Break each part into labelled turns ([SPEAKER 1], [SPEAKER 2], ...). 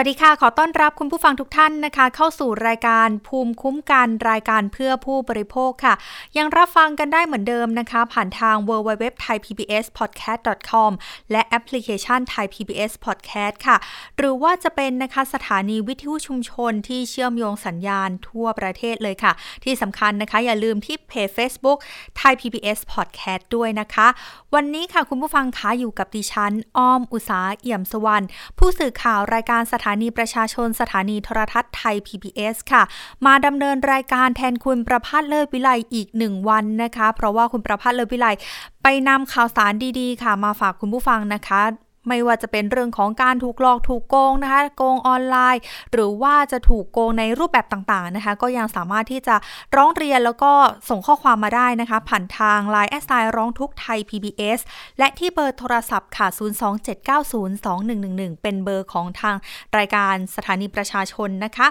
[SPEAKER 1] วัสดีค่ะ ขอต้อนรับคุณผู้ฟังทุกท่านนะคะ เข้าสู่รายการภูมิคุ้มกันรายการเพื่อผู้บริโภคค่ะ ยังรับฟังกันได้เหมือนเดิมนะคะ ผ่านทาง www.thaipbspodcast.com และแอปพลิเคชัน Thai PBS Podcast ค่ะ หรือว่าจะเป็นนะคะสถานีวิทยุชุมชนที่เชื่อมโยงสัญญาณทั่วประเทศเลยค่ะ ที่สำคัญนะคะอย่าลืมที่เพจ Facebook Thai PBS Podcast ด้วยนะคะ วันนี้ค่ะคุณผู้ฟังคะอยู่กับดิฉันอ้อมอุสาเอี่ยมสวรรณผู้สื่อข่าวรายการสถานีประชาชนสถานีโทรทัศน์ไทย PBS ค่ะ มาดำเนินรายการแทนคุณประพัฒน์เลิศวิไลอีกหนึ่งวันนะคะ เพราะว่าคุณประพัฒน์เลิศวิไลไปนำข่าวสารดีๆ ค่ะ มาฝากคุณผู้ฟังนะคะ ไม่ว่าจะเป็นเรื่องของการถูกหลอกถูกโกงนะคะ โกงออนไลน์ หรือว่าจะถูกโกงในรูปแบบต่างๆนะคะ ก็ยังสามารถที่จะร้องเรียนแล้วก็ส่งข้อความมาได้นะคะ ผ่านทาง Line แอสไซร้องทุกไทย PBS และที่เบอร์โทรศัพท์ค่ะ 027902111 เป็นเบอร์ของทางรายการสถานีประชาชนนะคะ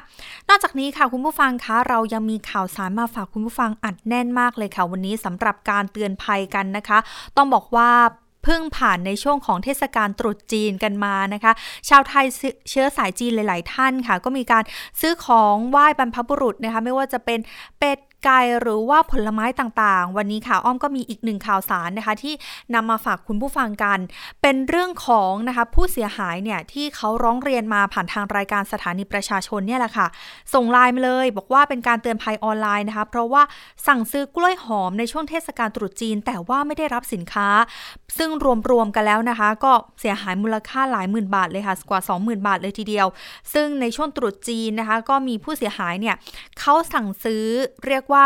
[SPEAKER 1] นอกจากนี้ค่ะคุณผู้ฟังคะเรายังมีข่าวสารมาฝากคุณผู้ฟังอัดแน่นมากเลยค่ะ วันนี้สำหรับการเตือนภัยกันนะคะ ต้องบอกว่า เพิ่งผ่านในช่วงของเทศกาลตรุษจีนกันมานะคะ ชาวไทยเชื้อสายจีนหลาย ๆ ท่านค่ะ ก็มีการซื้อของไหว้บรรพบุรุษนะคะ ไม่ว่าจะเป็นเป็ดไก่หรือว่าผลไม้ต่างๆ วันนี้ค่ะอ้อมก็มีอีกหนึ่งข่าวสารนะคะ ที่นำมาฝากคุณผู้ฟังกัน เป็นเรื่องของนะคะผู้เสียหายเนี่ยที่เขาร้องเรียนมาผ่านทางรายการสถานีประชาชนเนี่ยแหละค่ะ ส่งไลน์มาเลย บอกว่าเป็นการเตือนภัยออนไลน์นะคะ เพราะว่าสั่งซื้อกล้วยหอมในช่วงเทศกาลตรุษจีน แต่ว่าไม่ได้รับสินค้า ซึ่งรวมๆกันแล้วนะคะ ก็เสียหายมูลค่าหลายหมื่นบาทเลยค่ะกว่า 20,000 บาทเลยทีเดียว ซึ่งในช่วงตรุษจีนนะคะ ก็มีผู้เสียหายเนี่ยเขาสั่งซื้อเรียกว่า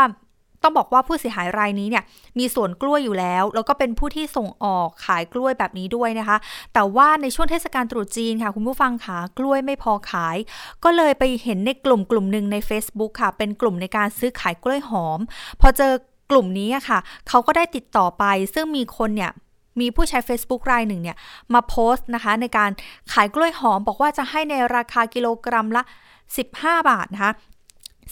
[SPEAKER 1] ต้องบอกว่าผู้เสียหายรายนี้เนี่ยมีสวนกล้วยอยู่แล้ว แล้วก็เป็นผู้ที่ส่งออกขายกล้วยแบบนี้ด้วยนะคะ แต่ว่าในช่วงเทศกาลตรุษจีนค่ะคุณผู้ฟังขากล้วยไม่พอขาย ก็เลยไปเห็นในกลุ่มกลุ่มหนึ่งใน Facebook ค่ะ เป็นกลุ่มในการซื้อขายกล้วยหอม พอเจอกลุ่มนี้ค่ะ เขาก็ได้ติดต่อไป ซึ่งมีคนเนี่ย มีผู้ใช้ Facebook รายหนึ่งเนี่ยมาโพสต์นะคะในการขายกล้วยหอมบอกว่าจะให้ในราคากิโลกรัมละ 15 บาทนะคะ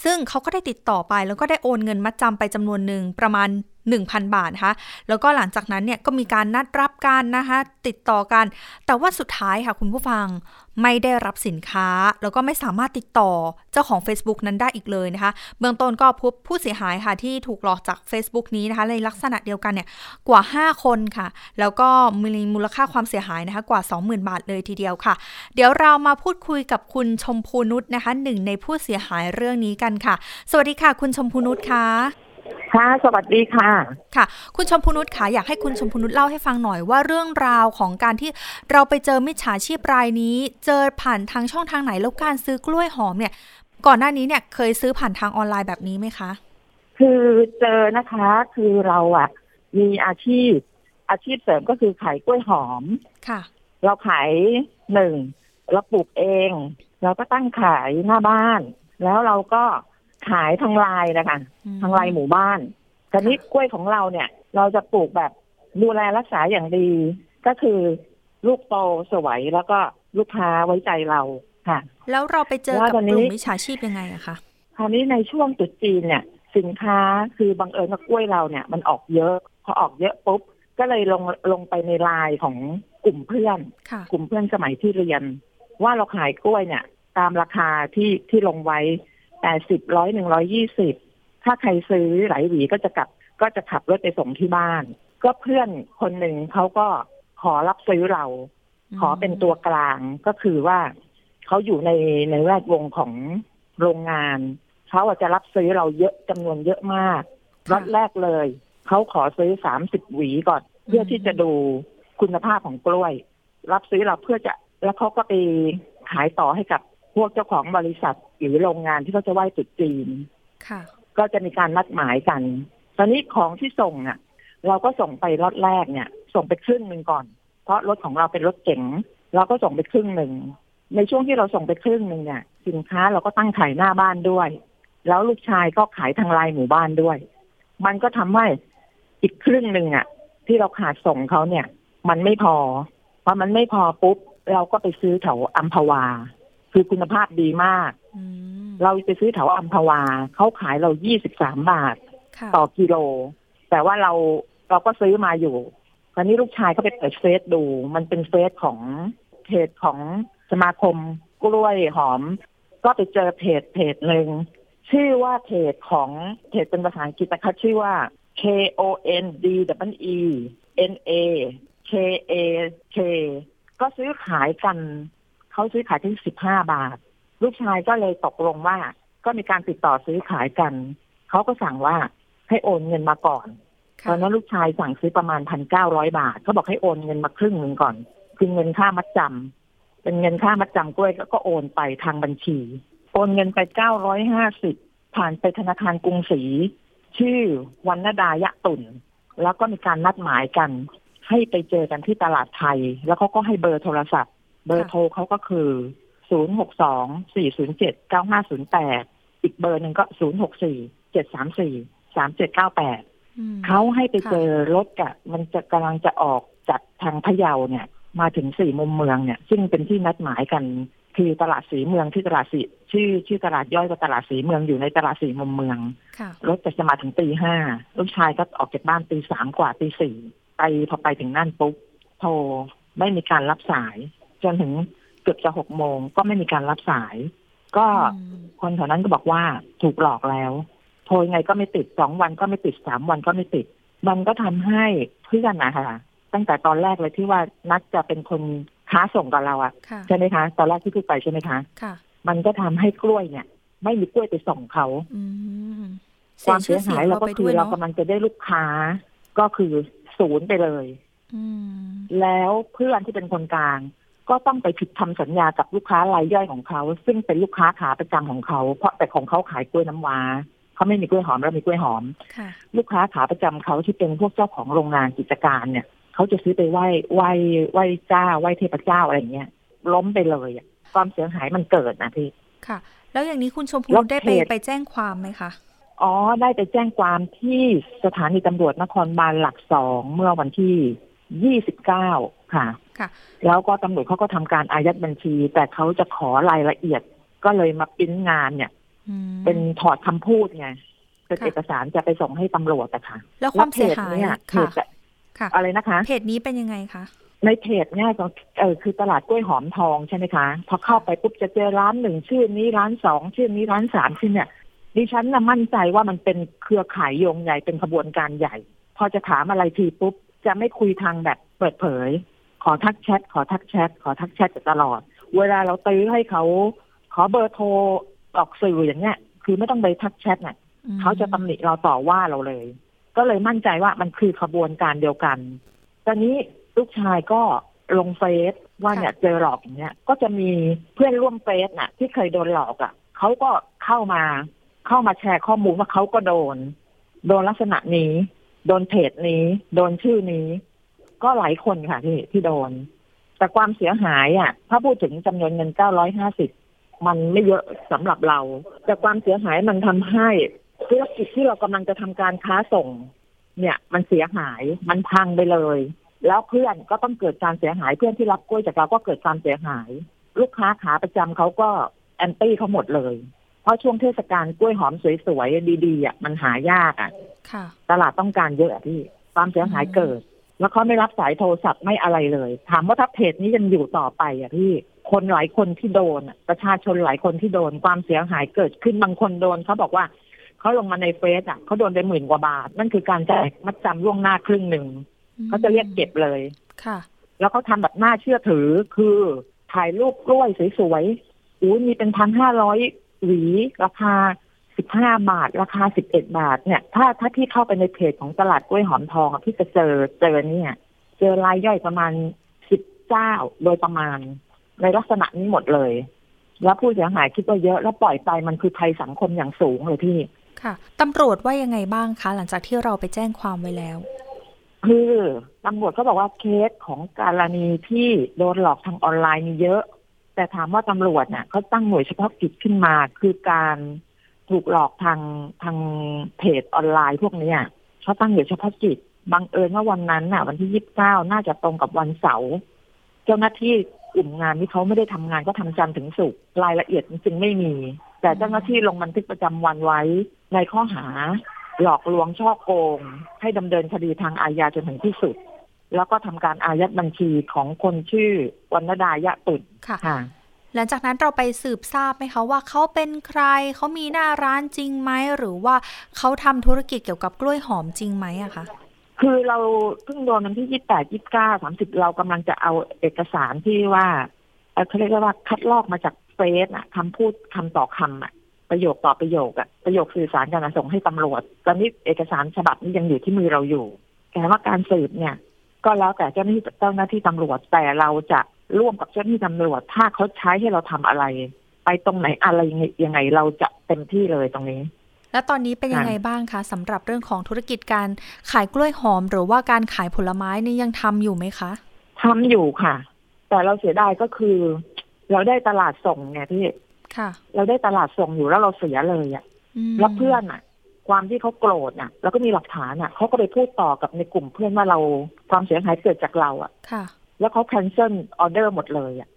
[SPEAKER 1] ซึ่งเขาก็ได้ติดต่อไปแล้วก็ได้โอนเงินมัดจำไปจำนวนหนึ่งประมาณ 1,000 บาทนะคะแล้วก็หลังจากนั้นเนี่ยก็มีการนัดรับกันนะคะติดต่อกัน แต่ว่าสุดท้ายค่ะคุณผู้ฟังไม่ได้รับสินค้า แล้วก็ไม่สามารถติดต่อเจ้าของ Facebook นั้นได้อีกเลยนะคะ เบื้องต้นก็พบผู้เสียหายค่ะที่ถูกหลอกจาก Facebook นี้นะคะในลักษณะเดียวกันเนี่ยกว่า 5 คนค่ะ แล้วก็มีมูลค่าความเสียหายนะคะกว่า 20,000 บาทเลยทีเดียวค่ะ เดี๋ยวเรามาพูดคุยกับคุณชมพูนุชนะคะหนึ่งในผู้เสียหายเรื่องนี้กันค่ะ สวัสดีค่ะ คุณชมพูนุชค่ะ
[SPEAKER 2] ค่ะ สวัสดีค่ะ
[SPEAKER 1] ค่ะ คุณชมพูนุชค่ะ อยากให้คุณชมพูนุชเล่าให้ฟังหน่อยว่าเรื่องราวของการที่เราไปเจอมิจฉาชีพรายนี้ เจอผ่านทางช่องทางไหนแล้วการซื้อกล้วยหอมเนี่ย ก่อนหน้านี้เนี่ยเคยซื้อผ่านทางออนไลน์แบบนี้ไหมคะ
[SPEAKER 2] คือเจอนะคะ คือเราอะมีอาชีพ อาชีพเสริมก็คือขายกล้วยหอม
[SPEAKER 1] ค่ะ
[SPEAKER 2] เราขายหนึ่งเราปลูกเอง เราก็ตั้งขายหน้าบ้าน แล้วเราก็ ขายทางไลน์นะคะทางไลน์หมู่บ้านตอนนี้กล้วยของเราเนี่ย เราจะปลูกแบบดูแลรักษาอย่างดี ก็คือลูกโตสวยแล้วก็ลูกค้าไว้ใจเราค่ะ
[SPEAKER 1] แล้วเราไปเจอกับกลุ่มมิจฉาชีพยังไงอะคะ
[SPEAKER 2] คราวนี้ในช่วงตุดจีนเนี่ย สินค้าคือบังเอิญว่ากล้วยเราเนี่ย มันออกเยอะพอออกเยอะปุ๊บก็เลยลงลงไปในไลน์ของกลุ่มเพื่อน กลุ่มเพื่อนสมัยที่เรียน ว่าเราขายกล้วยเนี่ย ตามราคาที่ที่ลงไว้ แปดสิบร้อยหนึ่งร้อยี่สิบถ้าใครซื้อหลายหวีก็จะกลับก็จะขับรถไปส่งที่บ้าน ก็เพื่อนคนหนึ่งเขาก็ขอรับซื้อเรา ขอเป็นตัวกลางก็คือว่าเขาอยู่ในในแวดวงของโรงงานเขาอาจจะรับซื้อเราเยอะจำนวนเยอะมากรถแรกเลยเขาขอซื้อสามสิบหวีก่อน เพื่อที่จะดูคุณภาพของกล้วย รับซื้อเราเพื่อจะแล้วเขาก็ไปขายต่อให้กับ พวกเจ้าของบริษัทหรือโรงงานที่เขาจะไหว้ตุดจีน
[SPEAKER 1] ค่ะ
[SPEAKER 2] ก็จะมีการนัดหมายกัน ตอนนี้ของที่ส่งอะ เราก็ส่งไปรถแรกเนี่ย ส่งไปครึ่งหนึ่งก่อน เพราะรถของเราเป็นรถเก๋งเราก็ส่งไปครึ่งหนึ่งในช่วงที่เราส่งไปครึ่งหนึ่งเนี่ย สินค้าเราก็ตั้งขายหน้าบ้านด้วย แล้วลูกชายก็ขายทางไลน์หมู่บ้านด้วย มันก็ทำให้อีกครึ่งหนึ่งอะ ที่เราขาดส่งเขาเนี่ย มันไม่พอพอมันไม่พอปุ๊บ เราก็ไปซื้อแถวอัมพวา คือคุณภาพดีมาก เราไปซื้อแถวอัมพวาเขาขายเรายี่สิบสามบาท ต่อกิโล แต่ว่าเราเราก็ซื้อมาอยู่ คราวนี้ลูกชายก็ไปเปิดเฟซดู มันเป็นเฟซของเพจของสมาคมกล้วยหอม ก็ไปเจอเพจเพจหนึ่งชื่อว่าเพจของเพจเป็นภาษาอังกฤษนะคะชื่อว่า K O N D W E N A K A K ก็ซื้อขายกัน เขาซื้อขายที่สิบห้าบาท ลูกชายก็เลยตกลงว่า ก็มีการติดต่อซื้อขายกัน เขาก็สั่งว่าให้โอนเงินมาก่อนตอนนั้นลูกชายสั่งซื้อประมาณพันเก้าร้อยบาทเขาบอกให้โอนเงินมาครึ่งหนึ่งก่อน คือเงินค่ามัดจำเป็นเงินค่ามัดจำกล้วยก็โอนไปทางบัญชี โอนเงินไปเก้าร้อยห้าสิบผ่านไปธนาคารกรุงศรีชื่อวันนดายะตุนแล้วก็มีการนัดหมายกัน ให้ไปเจอกันที่ตลาดไทย แล้วเขาก็ให้เบอร์โทรศัพท์ เบอร์โทรเขาก็คือศูนย์หกสองสี่ศูนย์เจ็ดเก้าห้าศูนย์แปดอีกเบอร์หนึ่งก็ศูนย์หกสี่เจ็ดสามสี่สามเจ็ดเก้าแปดเขาให้ไปเจอรถกะมันจะกำลังจะออกจากทางพะเยาเนี่ย มาถึงสี่มุมเมืองเนี่ย ซึ่งเป็นที่นัดหมายกันคือตลาดสีเมืองที่ตลาดสีชื่อชื่อตลาดย่อยกับตลาดสีเมืองอยู่ในตลาดสีมุมเมืองรถจะมาถึงตีห้าลูกชายก็ออกจากบ้านตีสามกว่าตีสี่ไปพอไปถึงนั่นปุ๊บโทรไม่มีการรับสาย จนถึงเกือบจะหกโมงก็ไม่มีการรับสาย ก็คนแถวนั้นก็บอกว่าถูกหลอกแล้ว โทรยังไงก็ไม่ติดสองวันก็ไม่ติดสามวันก็ไม่ติด มันก็ทำให้เพื่อนนะคะตั้งแต่ตอนแรกเลยที่ว่านัดจะเป็นคนค้าส่งกับเราอะใช่ไหมคะ ตอนแรกที่พูดไปใช่ไหมคะ
[SPEAKER 1] ค่ะ
[SPEAKER 2] มันก็ทำให้กล้วยเนี่ย ไม่มีกล้วยไปส่งเขาความเสียหายเราก็คือเรากำลังจะได้ลูกค้า ก็คือศูนย์ไปเลยแล้วเพื่อนที่เป็นคนกลาง ก็ต้องไปผิดทำสัญญากับลูกค้ารายย่อยของเขา ซึ่งเป็นลูกค้าขาประจำของเขา เพราะแต่ของเขาขายกล้วยน้ำว้าเขาไม่มีกล้วยหอมแล้วมีกล้วยหอมลูกค้าขาประจำเขาที่เป็นพวกเจ้าของโรงงานกิจการเนี่ยเขาจะซื้อไปไหว้ไหว้ไหว้เจ้าไหว้เทพเจ้าอะไรเงี้ยล้มไปเลยความเสียหายมันเกิดนะพี่
[SPEAKER 1] ค่ะ แล้วอย่างนี้คุณชมพูได้ไปไปแจ้งความไหมคะ
[SPEAKER 2] อ๋อ ได้ไปแจ้งความที่สถานีตำรวจนครบาลหลักสองเมื่อวันที่ยี่สิบเก้าค่ะ
[SPEAKER 1] ค่ะ
[SPEAKER 2] แล้วก็ตำรวจเขาก็ทำการอายัดบัญชี แต่เขาจะขอรายละเอียดก็เลยมาปิ้นงานเนี่ยเป็นถอดคำพูดไงเป็นเอกสารจะไปส่งให้ตำรวจอะค่ะ
[SPEAKER 1] แล้วความเสียหายเนี่ย
[SPEAKER 2] เพจอะไรนะคะ
[SPEAKER 1] เพจนี้เป็นยังไงคะ
[SPEAKER 2] ในเพจเนี่ยเออคือตลาดกล้วยหอมทองใช่ไหมคะ พอเข้าไปปุ๊บจะเจอร้านหนึ่งชื่อนี้ร้านสองชื่อนี้ร้านสามชื่อเนี่ยดิฉันน่ะมั่นใจว่ามันเป็นเครือข่ายโยงใหญ่เป็นขบวนการใหญ่ พอจะถามอะไรทีปุ๊บ จะไม่คุยทางแบบเปิดเผยข อทักแชทขอทักแชทขอทักแชทตลอด เวลาเราตื้อให้เขาขอเบอร์โทรออกสื่ออย่างเงี้ย คือไม่ต้องไปทักแชทน่ะเขาจะตำหนิเราต่อว่าเราเลย ก็เลยมั่นใจว่ามันคือขบวนการเดียวกัน ตอนนี้ลูกชายก็ลงเฟซว่าเนี่ยเจอหลอกอย่างเงี้ย ก็จะมีเพื่อนร่วมเฟซน่ะ ที่เคยโดนหลอกอะเขาก็เข้ามาเข้ามาแชร์ข้อมูลว่าเขาก็โดน โดนลักษณะนี้ โดนเพจนี้ โดนชื่อนี้ ก็หลายคนค่ะที่ที่โดน แต่ความเสียหายอะ ถ้าพูดถึงจำนวนเงินเก้าร้อยห้าสิบมันไม่เยอะสำหรับเรา แต่ความเสียหายมันทำให้ธุรกิจที่เรากำลังจะทำการค้าส่ง เนี่ย มันเสียหายมันพังไปเลย แล้วเพื่อนก็ต้องเกิดการเสียหายเพื่อนที่รับกล้วยจากเราก็เกิดความเสียหาย ลูกค้าขาประจำเขาก็แอนตี้เขาหมดเลย เพราะช่วงเทศกาลกล้วยหอมสวยๆดีๆอะมันหายากอะตลาดต้องการเยอะพี่ความเสียหายเกิด แล้วเขาไม่รับสายโทรศัพท์ไม่อะไรเลย ถามว่าถ้าเพจนี้ยังอยู่ต่อไปอะพี่คนหลายคนที่โดนประชาชนหลายคนที่โดนความเสียหายเกิดขึ้นบางคนโดนเขาบอกว่าเขาลงมาในเฟซอะเขาโดนไปหมื่นกว่าบาท นั่นคือการจ่ายมัดจำล่วงหน้าครึ่งหนึ่งเขาจะเรียกเก็บเลย
[SPEAKER 1] ค่ะ
[SPEAKER 2] แล้วเขาทาแบบน่าเชื่อถือคือถ่ายรูปกล้วยสวยๆอู้มีเป็นพันห้าร้อยหวีราคา สิบห้าบาท ราคาสิบเอ็ดบาทเนี่ย ถ้าถ้าพี่เข้าไปในเพจของตลาดกล้วยหอมทองพี่จะเจอเจอเนี่ย เจอรายย่อยประมาณสิบเจ้าโดยประมาณ ในลักษณะนี้หมดเลย แล้วผู้เสียหายคิดว่าเยอะแล้วปล่อยไปมันคือภัยสังคมอย่างสูงเลยพี่
[SPEAKER 1] ค่ะตำรวจว่ายังไงบ้างคะหลังจากที่เราไปแจ้งความไว้แล้ว
[SPEAKER 2] คือตำรวจก็บอกว่าเคสของกรณีที่โดนหลอกทางออนไลน์มีเยอะ แต่ถามว่าตำรวจเนี่ยเขาตั้งหน่วยเฉพาะกิจขึ้นมา คือการ ถูกหลอกทางทางเพจออนไลน์พวกนี้เขาตั้งหน่วยเฉพาะกิจบังเอิญว่าวันนั้นน่ะ วันที่ยี่สิบเก้าน่าจะตรงกับวันเสาร์เจ้าหน้าที่กลุ่มงานที่เขาไม่ได้ทำงานก็ทำจันทร์ถึงศุกร์รายละเอียดจริงๆไม่มี แต่เจ้าหน้าที่ลงบันทึกประจำวันไว้ ในข้อหา หลอกลวงช่อโกง ให้ดำเนินคดีทางอาญาจนถึงที่สุด แล้วก็ทำการอายัดบัญชีของคนชื่อวรรณดายะตุ่น
[SPEAKER 1] ค่ะ หลังจากนั้นเราไปสืบทราบไหมคะว่าเขาเป็นใคร เขามีหน้าร้านจริงไหม หรือว่าเขาทำธุรกิจเกี่ยวกับกล้วยหอมจริงไหมอะคะ
[SPEAKER 2] คือเราเพิ่งโดนวันที่ยี่แปดยี่เก้าสามสิบเรากำลังจะเอาเอกสารที่ว่าเขาเรียกว่าคัดลอกมาจากเฟซอะคำพูดคำต่อคำอะประโยคต่อประโยคอะประโยคสื่อสารกันส่งให้ตำรวจ ตอนนี้เอกสารฉบับนี้ยังอยู่ที่มือเราอยู่แต่ว่าการสืบเนี่ย ก็แล้วแต่เจ้าหน้าที่เจ้าหน้าที่ตำรวจแต่เราจะ ร่วมกับเจ้าหน้าที่ตำรวจถ้าเขาใช้ให้เราทำอะไร ไปตรงไหนอะไรยังไงเราจะเต็มที่เลยตรงนี้
[SPEAKER 1] แล้วตอนนี้เป็นยังไงบ้างคะสำหรับเรื่องของธุรกิจการขายกล้วยหอม หรือว่าการขายผลไม้นี่ยังทำอยู่ไหมคะ
[SPEAKER 2] ทำอยู่ค่ะ แต่เราเสียดายก็คือ เราได้ตลาดส่งไงพี่
[SPEAKER 1] ค่ะ
[SPEAKER 2] เราได้ตลาดส่งอยู่แล้วเราเสียเลยอะ่ะแล้วเพื่อนอะ ความที่เขาโกรธน่ะ แล้วก็มีหลักฐานอะเขาก็ไปพูดต่อกับในกลุ่มเพื่อนว่าเราความเสียหายเกิดจากเราอะ
[SPEAKER 1] ค่ะ
[SPEAKER 2] แล้วเขา cancel ออเดอร์หมดเลยอะ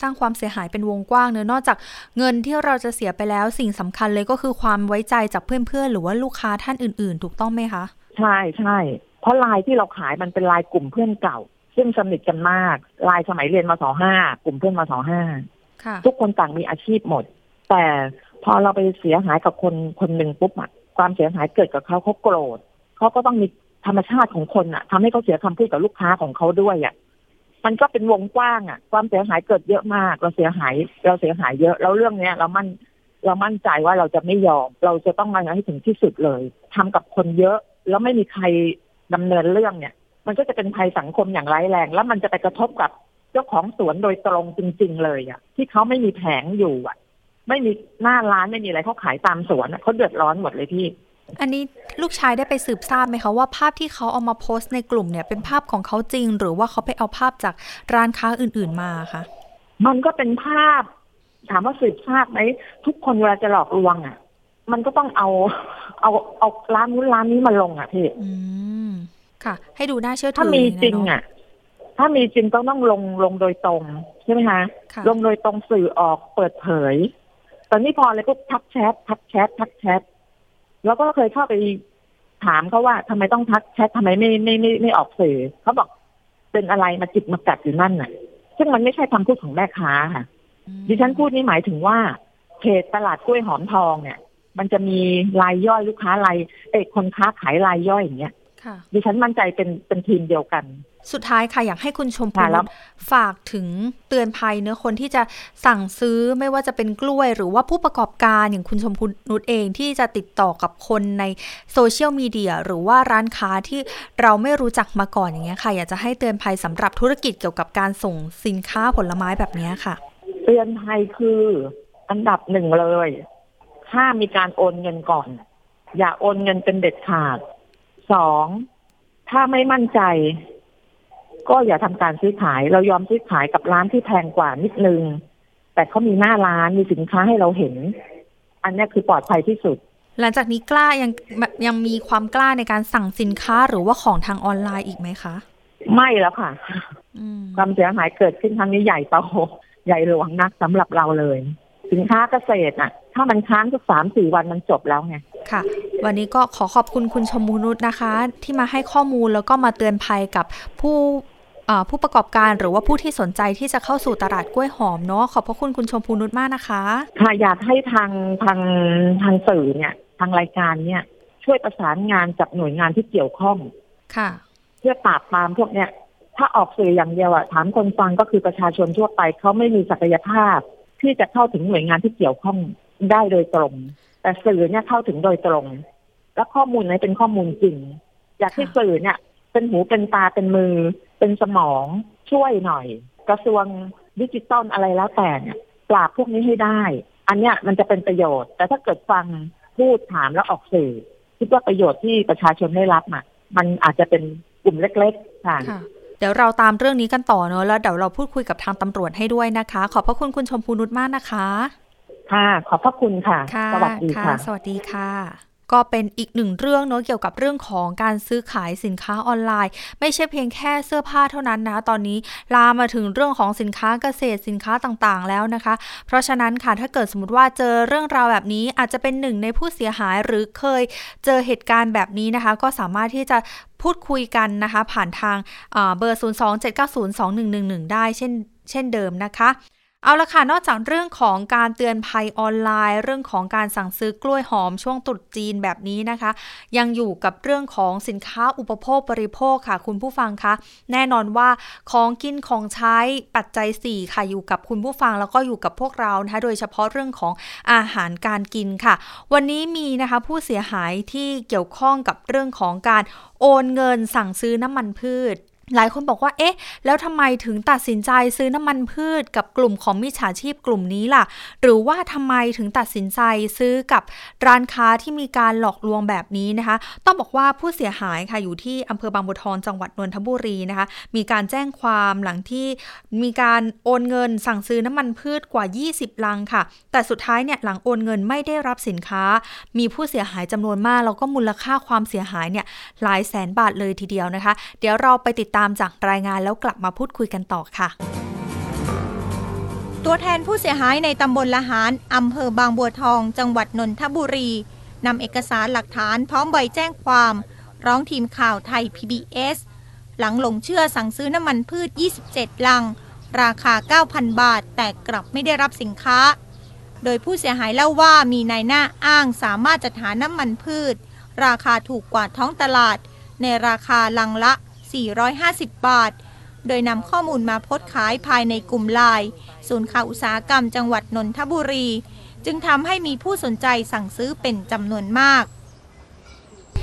[SPEAKER 1] สร้างความเสียหายเป็นวงกว้างเนอะนอกจากเงินที่เราจะเสียไปแล้วสิ่งสำคัญเลยก็คือความไว้ใจจากเพื่อนๆ หรือว่าลูกค้าท่านอื่นๆ ถูกต้องไหมคะ
[SPEAKER 2] ใช่ใช่เพราะลายที่เราขายมันเป็นลายกลุ่มเพื่อนเก่า ซึ่งสนิทกันมากลายสมัยเรียนมาสองห้ากลุ่มเพื่อนมาสองห้าทุกคนต่างมีอาชีพหมด แต่พอเราไปเสียหายกับคนคนหนึ่งปุ๊บอะความเสียหายเกิดกับเขาเขาโกรธเขาก็ต้องมี ธรรมชาติของคนอะทำให้เขาเสียคำพูดกับลูกค้าของเขาด้วยอะมันก็เป็นวงกว้างอะความเสียหายเกิดเยอะมาก เราเสียหาย เราเสียหายเยอะ แล้วเรื่องเนี้ย เรามั่นเรามั่นใจว่าเราจะไม่ยอม เราจะต้องมาให้ถึงที่สุดเลยทำกับคนเยอะ แล้วไม่มีใครดำเนินเรื่องเนี่ย มันก็จะเป็นภัยสังคมอย่างร้ายแรง แล้วมันจะไปกระทบกับเจ้าของสวนโดยตรงจริง ๆ เลยอะที่เขาไม่มีแผงอยู่อะไม่มีหน้าร้านไม่มีอะไรเขาขายตามสวนเขาเดือดร้อนหมดเลยพี่
[SPEAKER 1] อันนี้ลูกชายได้ไปสืบทราบไหมคะว่าภาพที่เขาเอามาโพสต์ในกลุ่มเนี่ยเป็นภาพของเขาจริง หรือว่าเขาไปเอาภาพจากร้านค้าอื่น ๆมาคะ
[SPEAKER 2] มันก็เป็นภาพ ถามว่าสืบทราบไหมทุกคนเวลาจะหลอกลวงอะ มันก็ต้องเอาเอาเอาร้านนู้นร้านนี้มาลงอะพี่
[SPEAKER 1] อืมค่ะ ให้ดูน่าเชื่อถือ
[SPEAKER 2] ถ้ามีจริงอะถ้ามีจริงต้องต้องลงลงโดยตรงใช่ไหมคะลงโดยตรงสื่อออกเปิดเผย ตอนนี้พอเลยก็ทักแชททักแชททักแชท แล้วก็เคยเข้าไปถามเขาว่าทำไมต้องทักแชททำไมไม่ไม่ไม่ไม่ออกสื่อเขาบอกเป็นอะไรมาจิตมากัดอยู่นั่นน่ะ ซึ่งมันไม่ใช่คำพูดของแม่ค้าค่ะ ดิฉันพูดนี่หมายถึงว่าเพจตลาดกล้วยหอมทองเนี่ย มันจะมีรายย่อยลูกค้ารายเอกคนค้าขายรายย่อยอย่างเงี้ยดิฉันมั่นใจเป็นเป็นทีมเดียวกัน
[SPEAKER 1] สุดท้ายค่ะ อยากให้คุณชมพูฝากถึงเตือนภัยเนื้อคนที่จะสั่งซื้อไม่ว่าจะเป็นกล้วย หรือว่าผู้ประกอบการอย่างคุณชมพูนุชเองที่จะติดต่อกับคนในโซเชียลมีเดียหรือว่าร้านค้าที่เราไม่รู้จักมาก่อนอย่างเงี้ยค่ะ อยากจะให้เตือนภัยสำหรับธุรกิจเกี่ยวกับการส่งสินค้าผลไม้แบบนี้ค่ะ
[SPEAKER 2] เตือนภัยคืออันดับหนึ่งเลยถ้ามีการโอนเงินก่อน อย่าโอนเงินเป็นเด็ดขาดสองถ้าไม่มั่นใจ ก็อย่าทำการซื้อขาย เรายอมซื้อขายกับร้านที่แพงกว่านิดนึง แต่เขามีหน้าร้านมีสินค้าให้เราเห็น อันนี้คือปลอดภัยที่สุด
[SPEAKER 1] หลังจากนี้กล้ายังยังมีความกล้าในการสั่งสินค้าหรือว่าของทางออนไลน์อีกไหมคะ
[SPEAKER 2] ไม่แล้วค่ะความเสียหายเกิดขึ้นครั้งนี้ใหญ่โตใหญ่หลวงนักสำหรับเราเลย สินค้าเกษตรอะ ถ้ามันค้างสักสามสี่วันมันจบแล้วไง
[SPEAKER 1] ค่ะ วันนี้ก็ขอขอบคุณคุณชมพูนุชนะคะ ที่มาให้ข้อมูลแล้วก็มาเตือนภัยกับผู้ผู้ประกอบการหรือว่าผู้ที่สนใจที่จะเข้าสู่ตลาดกล้วยหอมเนาะขอบพระคุณคุณชมพูนุชมากนะคะ
[SPEAKER 2] ค่ะอยากให้ทางทางทางสื่อเนี่ย ทางรายการเนี่ย ช่วยประสานงานกับหน่วยงานที่เกี่ยวข้อง
[SPEAKER 1] ค่ะ
[SPEAKER 2] เพื่อปราบปรามพวกเนี้ยถ้าออกสื่ออย่างเดียวอะถามคนฟังก็คือประชาชนทั่วไปเขาไม่มีศักยภาพ ที่จะเข้าถึงหน่วยงานที่เกี่ยวข้องได้โดยตรง แต่สื่อเนี่ยเข้าถึงโดยตรง และข้อมูลนี้เป็นข้อมูลจริง อยากให้สื่อเนี่ย เป็นหูเป็นตาเป็นมือ เป็นสมองช่วยหน่อย กระทรวงดิจิตอลอะไรแล้วแต่เนี่ยปราบพวกนี้ให้ได้ อันเนี้ยมันจะเป็นประโยชน์ แต่ถ้าเกิดฟังพูดถามแล้วออกสื่อคิดว่าประโยชน์ที่ประชาชนได้รับอะมันอาจจะเป็นกลุ่มเล็ก ๆ ค่ะ
[SPEAKER 1] เดี๋ยวเราตามเรื่องนี้กันต่อเนอะแล้วเดี๋ยวเราพูดคุยกับทางตำรวจให้ด้วยนะคะ ขอบพระคุณคุณชมพูนุชมากนะคะ
[SPEAKER 2] ค่ะ ขอบพระคุณค่ะ
[SPEAKER 1] สวัสดีค่ะ สวัสดีค่ะ ก็เป็นอีกหนึ่งเรื่องเนาะเกี่ยวกับเรื่องของการซื้อขายสินค้าออนไลน์ ไม่ใช่เพียงแค่เสื้อผ้าเท่านั้นนะตอนนี้ลามมาถึงเรื่องของสินค้าเกษตรสินค้าต่างๆ แล้วนะคะ เพราะฉะนั้นค่ะถ้าเกิดสมมติว่าเจอเรื่องราวแบบนี้อาจจะเป็นหนึ่งในผู้เสียหายหรือเคยเจอเหตุการณ์แบบนี้นะคะ ก็สามารถที่จะพูดคุยกันนะคะ ผ่านทางเบอร์ 027902111 ได้เช่นเช่นเดิมนะคะ เอาละค่ะ นอกจากเรื่องของการเตือนภัยออนไลน์ เรื่องของการสั่งซื้อกล้วยหอมช่วงตรุษจีนแบบนี้นะคะ ยังอยู่กับเรื่องของสินค้าอุปโภคบริโภคค่ะ คุณผู้ฟังคะ แน่นอนว่าของกินของใช้ปัจจัย 4 ค่ะ อยู่กับคุณผู้ฟังแล้วก็อยู่กับพวกเรานะคะโดยเฉพาะเรื่องของอาหารการกินค่ะ วันนี้มีนะคะผู้เสียหายที่เกี่ยวข้องกับเรื่องของการโอนเงินสั่งซื้อน้ำมันพืช หลายคนบอกว่า เอ๊ะ แล้วทำไมถึงตัดสินใจซื้อน้ำมันพืชกับกลุ่มของมิจฉาชีพกลุ่มนี้ล่ะ หรือว่าทำไมถึงตัดสินใจซื้อกับร้านค้าที่มีการหลอกลวงแบบนี้นะคะ ต้องบอกว่าผู้เสียหายค่ะอยู่ที่อำเภอบางบัวทองจังหวัดนนทบุรีนะคะ มีการแจ้งความหลังที่มีการโอนเงินสั่งซื้อน้ำมันพืชกว่า 20 ลังค่ะ แต่สุดท้ายเนี่ยหลังโอนเงินไม่ได้รับสินค้า มีผู้เสียหายจำนวนมากแล้วก็มูลค่าความเสียหายเนี่ยหลายแสนบาทเลยทีเดียวนะคะ เดี๋ยวเราไปติดตามามจากรายงานแล้วกลับมาพูดคุยกันต่อค่ะ
[SPEAKER 3] ตัวแทนผู้เสียหายในตำบลละหารอำเภอบางบัวทอง จังหวัดนนทบุรีนำเอกสารหลักฐานพร้อมใบแจ้งความ ร้องทีมข่าวไทย PBS หลังหลงเชื่อสั่งซื้อน้ำมันพืช 27 ลัง ราคา 9,000 บาท แต่กลับไม่ได้รับสินค้า โดยผู้เสียหายเล่าว่ามีนายหน้าอ้างสามารถจัดหาน้ำมันพืช ราคาถูกกว่าท้องตลาด ในราคาลังละ 450 บาท โดยนำข้อมูลมาโพสขายภายในกลุ่มไลน์ศูนย์ข่าวอุตสาหกรรมจังหวัดนนทบุรี จึงทำให้มีผู้สนใจสั่งซื้อเป็นจำนวนมาก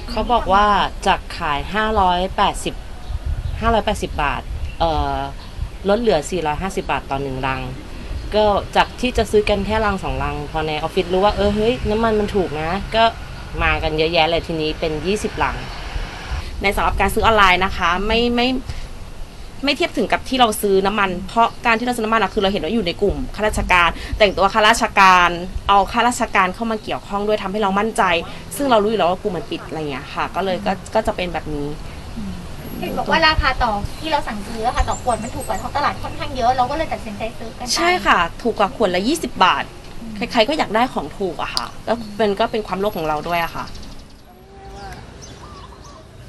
[SPEAKER 4] เขาบอกว่าจะขาย 580 580 บาทเอ่อลดเหลือ 450 บาทต่อหนึ่งลัง ก็จากที่จะซื้อกันแค่ลังสองลัง พอในออฟฟิศรู้ว่าเออเฮ้ยน้ำมันมันถูกนะ ก็มากันเยอะแยะเลยทีนี้เป็น 20ลัง ในสำหรับการซื้อออนไลน์นะคะ ไม่ไม่ไม่เทียบถึงกับที่เราซื้อน้ำมัน เพราะการที่เราซื้อน้ำมันอะคือเราเห็นว่าอยู่ในกลุ่มข้าราชการ แต่งตัวข้าราชการ เอาข้าราชการเข้ามาเกี่ยวข้องด้วยทำให้เรามั่นใจ ซึ่งเรารู้อยู่แล้วว่ากลุ่มมันปิดอะไรเงี้ยค่ะ ก็เลยก็ก็จะเป็นแบบนี้
[SPEAKER 3] เห็นบอกว่าราคาต่อที่เราสั่งซื้อค่ะต่อขวดมันถูกกว่าท้องตลาดค่อนข้างเยอะเราก็เลยตัดสินใจซื้อกันใช่
[SPEAKER 4] ค่ะ ถูกกว่าขวดละ 20 บาท ใครๆก็อยากได้ของถูกอะค่ะก็เป็นก็เป็นความโลภของเราด้วยอะค่ะ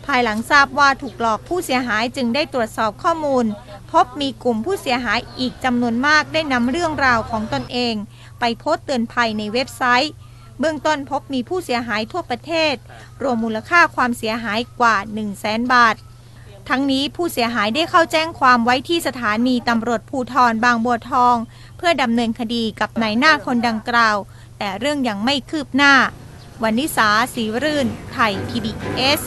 [SPEAKER 3] ภายหลังทราบว่าถูกหลอกผู้เสียหายจึงได้ตรวจสอบข้อมูล พบมีกลุ่มผู้เสียหายอีกจำนวนมากได้นำเรื่องราวของตนเอง ไปโพสต์เตือนภัยในเว็บไซต์ เบื้องต้นพบมีผู้เสียหายทั่วประเทศ รวมมูลค่าความเสียหายกว่า 1 0 0 0 0แสนบาท ทั้งนี้ผู้เสียหายได้เข้าแจ้งความไว้ที่สถานีตำรวจภูทรบางบัวทอง เพื่อดำเนินคดีกับนายหน้าคนดังกล่าว แต่เรื่องยังไม่คืบหน้าวันนิสาสีรื่น ไทย PBS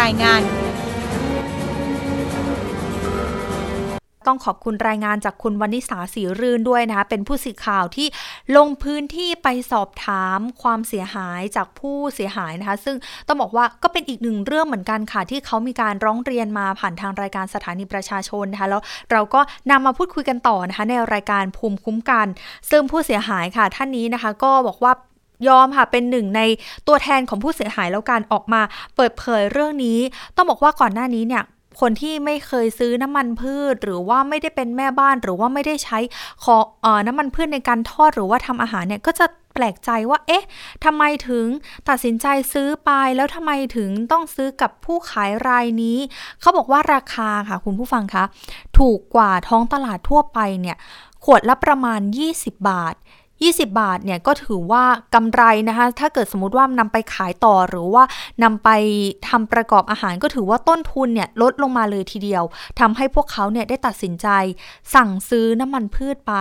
[SPEAKER 3] รายงาน
[SPEAKER 1] ต้องขอบคุณรายงานจากคุณวันิสาสีรื่นด้วยนะคะเป็นผู้สื่อข่าวที่ลงพื้นที่ไปสอบถามความเสียหายจากผู้เสียหายนะคะ ซึ่งต้องบอกว่าก็เป็นอีกหนึ่งเรื่องเหมือนกันค่ะที่เขามีการร้องเรียนมาผ่านทางรายการสถานีประชาชนนะคะแล้วเราก็นำมาพูดคุยกันต่อนะคะในรายการภูมิคุ้มกัน ซึ่งผู้เสียหายค่ะท่านนี้นะคะ ก็บอกว่า ยอมค่ะ เป็นหนึ่งในตัวแทนของผู้เสียหายแล้วการออกมาเปิดเผยเรื่องนี้ ต้องบอกว่าก่อนหน้านี้เนี่ยคนที่ไม่เคยซื้อน้ำมันพืช หรือว่าไม่ได้เป็นแม่บ้านหรือว่าไม่ได้ใช้ขออน้ำมันพืชในการทอดหรือว่าทำอาหารเนี่ยก็จะแปลกใจว่า เอ๊ะทำไมถึงตัดสินใจซื้อไปแล้วทำไมถึงต้องซื้อกับผู้ขายรายนี้ เขาบอกว่าราคาค่ะคุณผู้ฟังคะ ถูกกว่าท้องตลาดทั่วไปเนี่ย ขวดละประมาณ 20 บาท 20 บาทเนี่ยก็ถือว่ากำไรนะคะ ถ้าเกิดสมมติว่านำไปขายต่อหรือว่านำไปทำประกอบอาหารก็ถือว่าต้นทุนเนี่ยลดลงมาเลยทีเดียวทำให้พวกเขาเนี่ยได้ตัดสินใจ สั่งซื้อน้ำมันพืชไป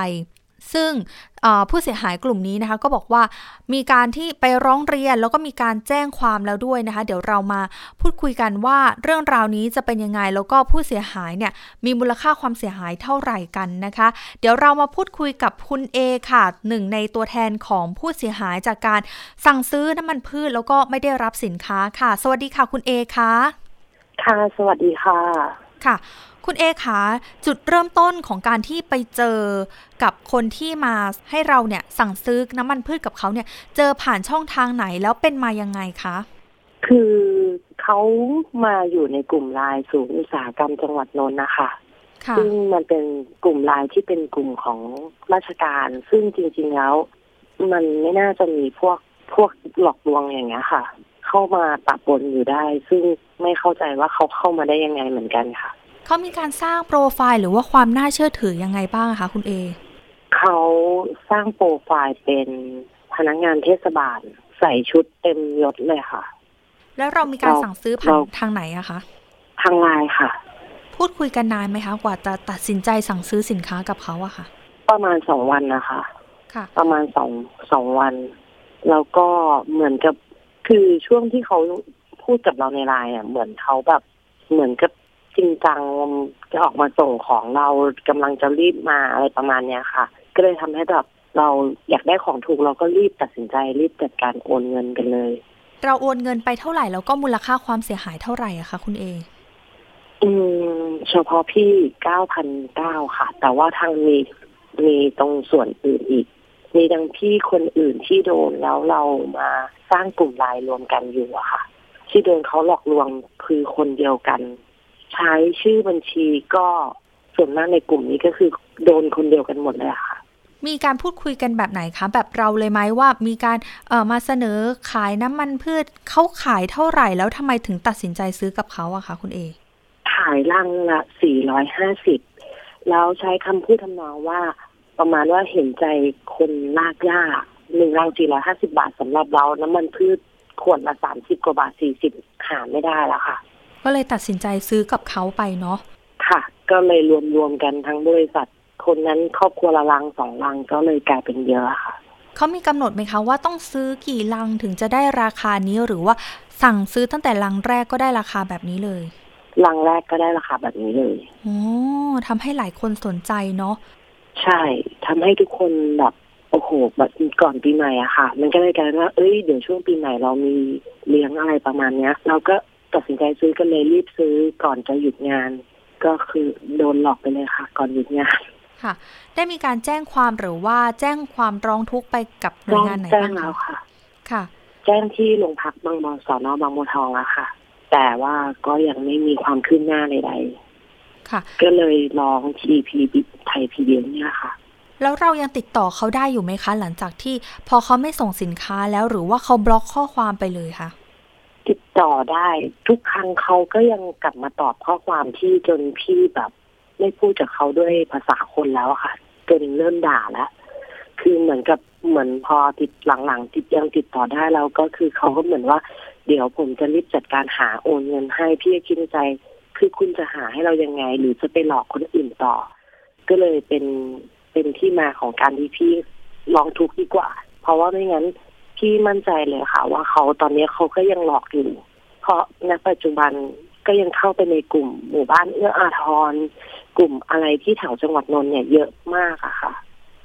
[SPEAKER 1] ซึ่งผู้เสียหายกลุ่มนี้นะคะ ก็บอกว่ามีการที่ไปร้องเรียนแล้วก็มีการแจ้งความแล้วด้วยนะคะ เดี๋ยวเรามาพูดคุยกันว่าเรื่องราวนี้จะเป็นยังไง แล้วก็ผู้เสียหายเนี่ยมีมูลค่าความเสียหายเท่าไหร่กันนะคะ เดี๋ยวเรามาพูดคุยกับคุณเอค่ะหนึ่งในตัวแทนของผู้เสียหายจากการสั่งซื้อน้ำมันพืชแล้วก็ไม่ได้รับสินค้าค่ะ สวัสดีค่ะคุณเอค่ะ
[SPEAKER 5] ค่ะ สวัสดีค่ะ
[SPEAKER 1] ค่ะ คุณเอขาจุดเริ่มต้นของการที่ไปเจอกับคนที่มาให้เราเนี่ยสั่งซื้อน้ำมันพืชกับเขาเนี่ย เจอผ่านช่องทางไหนแล้วเป็นมายังไงคะ
[SPEAKER 5] คือเขามาอยู่ในกลุ่มไลน์ศูนย์อุตสาหกรรมจังหวัดนนท์นะคะซึ่งมันเป็นกลุ่มไลน์ที่เป็นกลุ่มของราชการ ซึ่งจริง ๆแล้ว มันไม่น่าจะมีพวกพวกหลอกลวงอย่างเงี้ยค่ะ เข้ามาปะปนอยู่ได้ ซึ่งไม่เข้าใจว่าเขาเข้ามาได้ยังไงเหมือนกันค่ะ
[SPEAKER 1] เขามีการสร้างโปรไฟล์หรือว่าความน่าเชื่อถือยังไงบ้างคะคุณเอ
[SPEAKER 5] เขาสร้างโปรไฟล์เป็นพนักงานเทศบาล ใส่ชุดเต็มยศเลยค่ะ
[SPEAKER 1] แล้วเรามีการสั่งซื้อผ่านทางไหนอะคะ
[SPEAKER 5] ทางไลน์ค่ะ
[SPEAKER 1] พูดคุยกันนานไหมคะกว่าจะตัดสินใจสั่งซื้อสินค้ากับเขาอะค่ะ
[SPEAKER 5] ประมาณสองวันนะคะ
[SPEAKER 1] ค่ะ
[SPEAKER 5] ประมาณสองสองวัน แล้วก็เหมือนกับคือช่วงที่เขาพูดกับเราในไลน์อะเหมือนเขาแบบ เหมือนกับ จริงจังจะออกมาส่งของเรากำลังจะรีบมาอะไรประมาณเนี้ยค่ะ ก็เลยทำให้แบบเราอยากได้ของถูกเราก็รีบตัดสินใจรีบจัดการโอนเงินกันเลย
[SPEAKER 1] เราโอนเงินไปเท่าไหร่แล้วก็มูลค่าความเสียหายเท่าไหร่อะคะคุณเอ
[SPEAKER 5] อืมเฉพาะพี่เก้าพันเก้าค่ะ แต่ว่าทางมีมีตรงส่วนอื่นอีก มีดังพี่คนอื่นที่โดนแล้วเรามาสร้างกลุ่มไลน์รวมกันอยู่อะค่ะ ที่โดนเขาหลอกลวงคือคนเดียวกัน ใช้ชื่อบัญชีก็ส่วนมากในกลุ่มนี้ก็คือโดนคนเดียวกันหมดเลยค่ะ
[SPEAKER 1] มีการพูดคุยกันแบบไหนคะ แบบเราเลยไหมว่ามีการเอ่อมาเสนอขายน้ำมันพืชเขาขายเท่าไหร่แล้วทำไมถึงตัดสินใจซื้อกับเขาอะคะคุณเอ
[SPEAKER 5] ขายลังละสี่ร้อยห้าสิบแล้วใช้คำพูดทำนองว่าประมาณว่าเห็นใจคนลากยาหนึ่งรังสี่ร้อยห้าสิบาทสำหรับเรา น้ำมันพืชขวดละสามสิบกว่าบาทสี่สิบหาไม่ได้แล้วค่ะ
[SPEAKER 1] ก็เลยตัดสินใจซื้อกับเขาไปเนาะ
[SPEAKER 5] ค่ะ ก็เลยรวมๆกันทั้งบริษัท คนนั้นครอบครัวละลังสองลังก็เลยกลายเป็นเยอะค่ะ
[SPEAKER 1] เขามีกำหนดไหมคะว่าต้องซื้อกี่ลังถึงจะได้ราคานี้หรือว่าสั่งซื้อตั้งแต่ลังแรกก็ได้ราคาแบบนี้เลย
[SPEAKER 5] ลังแรกก็ได้ราคาแบบนี้เลย
[SPEAKER 1] โอ้ทำให้หลายคนสนใจเนาะ
[SPEAKER 5] ใช่ทำให้ทุกคนแบบโอ้โหแบบก่อนปีใหม่อะค่ะ มันก็เลยกลายว่า เอ้ยเดี๋ยวช่วงปีใหม่เรามีเลี้ยงอะไรประมาณเนี้ย เราก็ ตัดสินใจซื้อก็เลยรีบซื้อก่อนจะหยุดงาน ก็คือโดนหลอกไปเลยค่ะ ก่อนหยุดงาน
[SPEAKER 1] ค่ะ ได้มีการแจ้งความหรือว่าแจ้งความร้องทุกข์ไปกับหน่วยงานไหนบ้าง
[SPEAKER 5] แล้วค่ะ
[SPEAKER 1] ค่ะ
[SPEAKER 5] แจ้งที่โรงพักบางบอนสอนอบางบัวทองอะค่ะ แต่ว่าก็ยังไม่มีความคืบหน้าใด
[SPEAKER 1] ๆค่ะ
[SPEAKER 5] ก็เลยร้องทีพีไทยพีเดียเนี่ยค่ะ
[SPEAKER 1] แล้วเรายังติดต่อเขาได้อยู่ไหมคะ หลังจากที่พอเขาไม่ส่งสินค้าแล้วหรือว่าเขาบล็อกข้อความไปเลยคะ
[SPEAKER 5] ติดต่อได้ ทุกครั้งเขาก็ยังกลับมาตอบข้อความที่จนพี่แบบ ไม่พูดกับเขาด้วยภาษาคนแล้วค่ะจนเริ่มด่าแล้วคือเหมือนกับเหมือนพอติดหลังๆติดยังติดต่อได้แล้วก็คือเขาก็เหมือนว่า เดี๋ยวผมจะรีบจัดการหาโอนเงินให้พี่คิดในใจ คือคุณจะหาให้เรายังไง หรือจะไปหลอกคนอื่นต่อ ก็เลยเป็นเป็นที่มาของการที่พี่ลองทุกข์ดีกว่า เพราะว่าไม่งั้น พี่มั่นใจเลยค่ะ ว่าเขาตอนนี้เขาก็ยังหลอกอยู่ เพราะในปัจจุบันก็ยังเข้าไปในกลุ่มหมู่บ้านเอื้ออาทร กลุ่มอะไรที่แถวจังหวัดนนท์เนี่ยเยอะมากอะค่ะ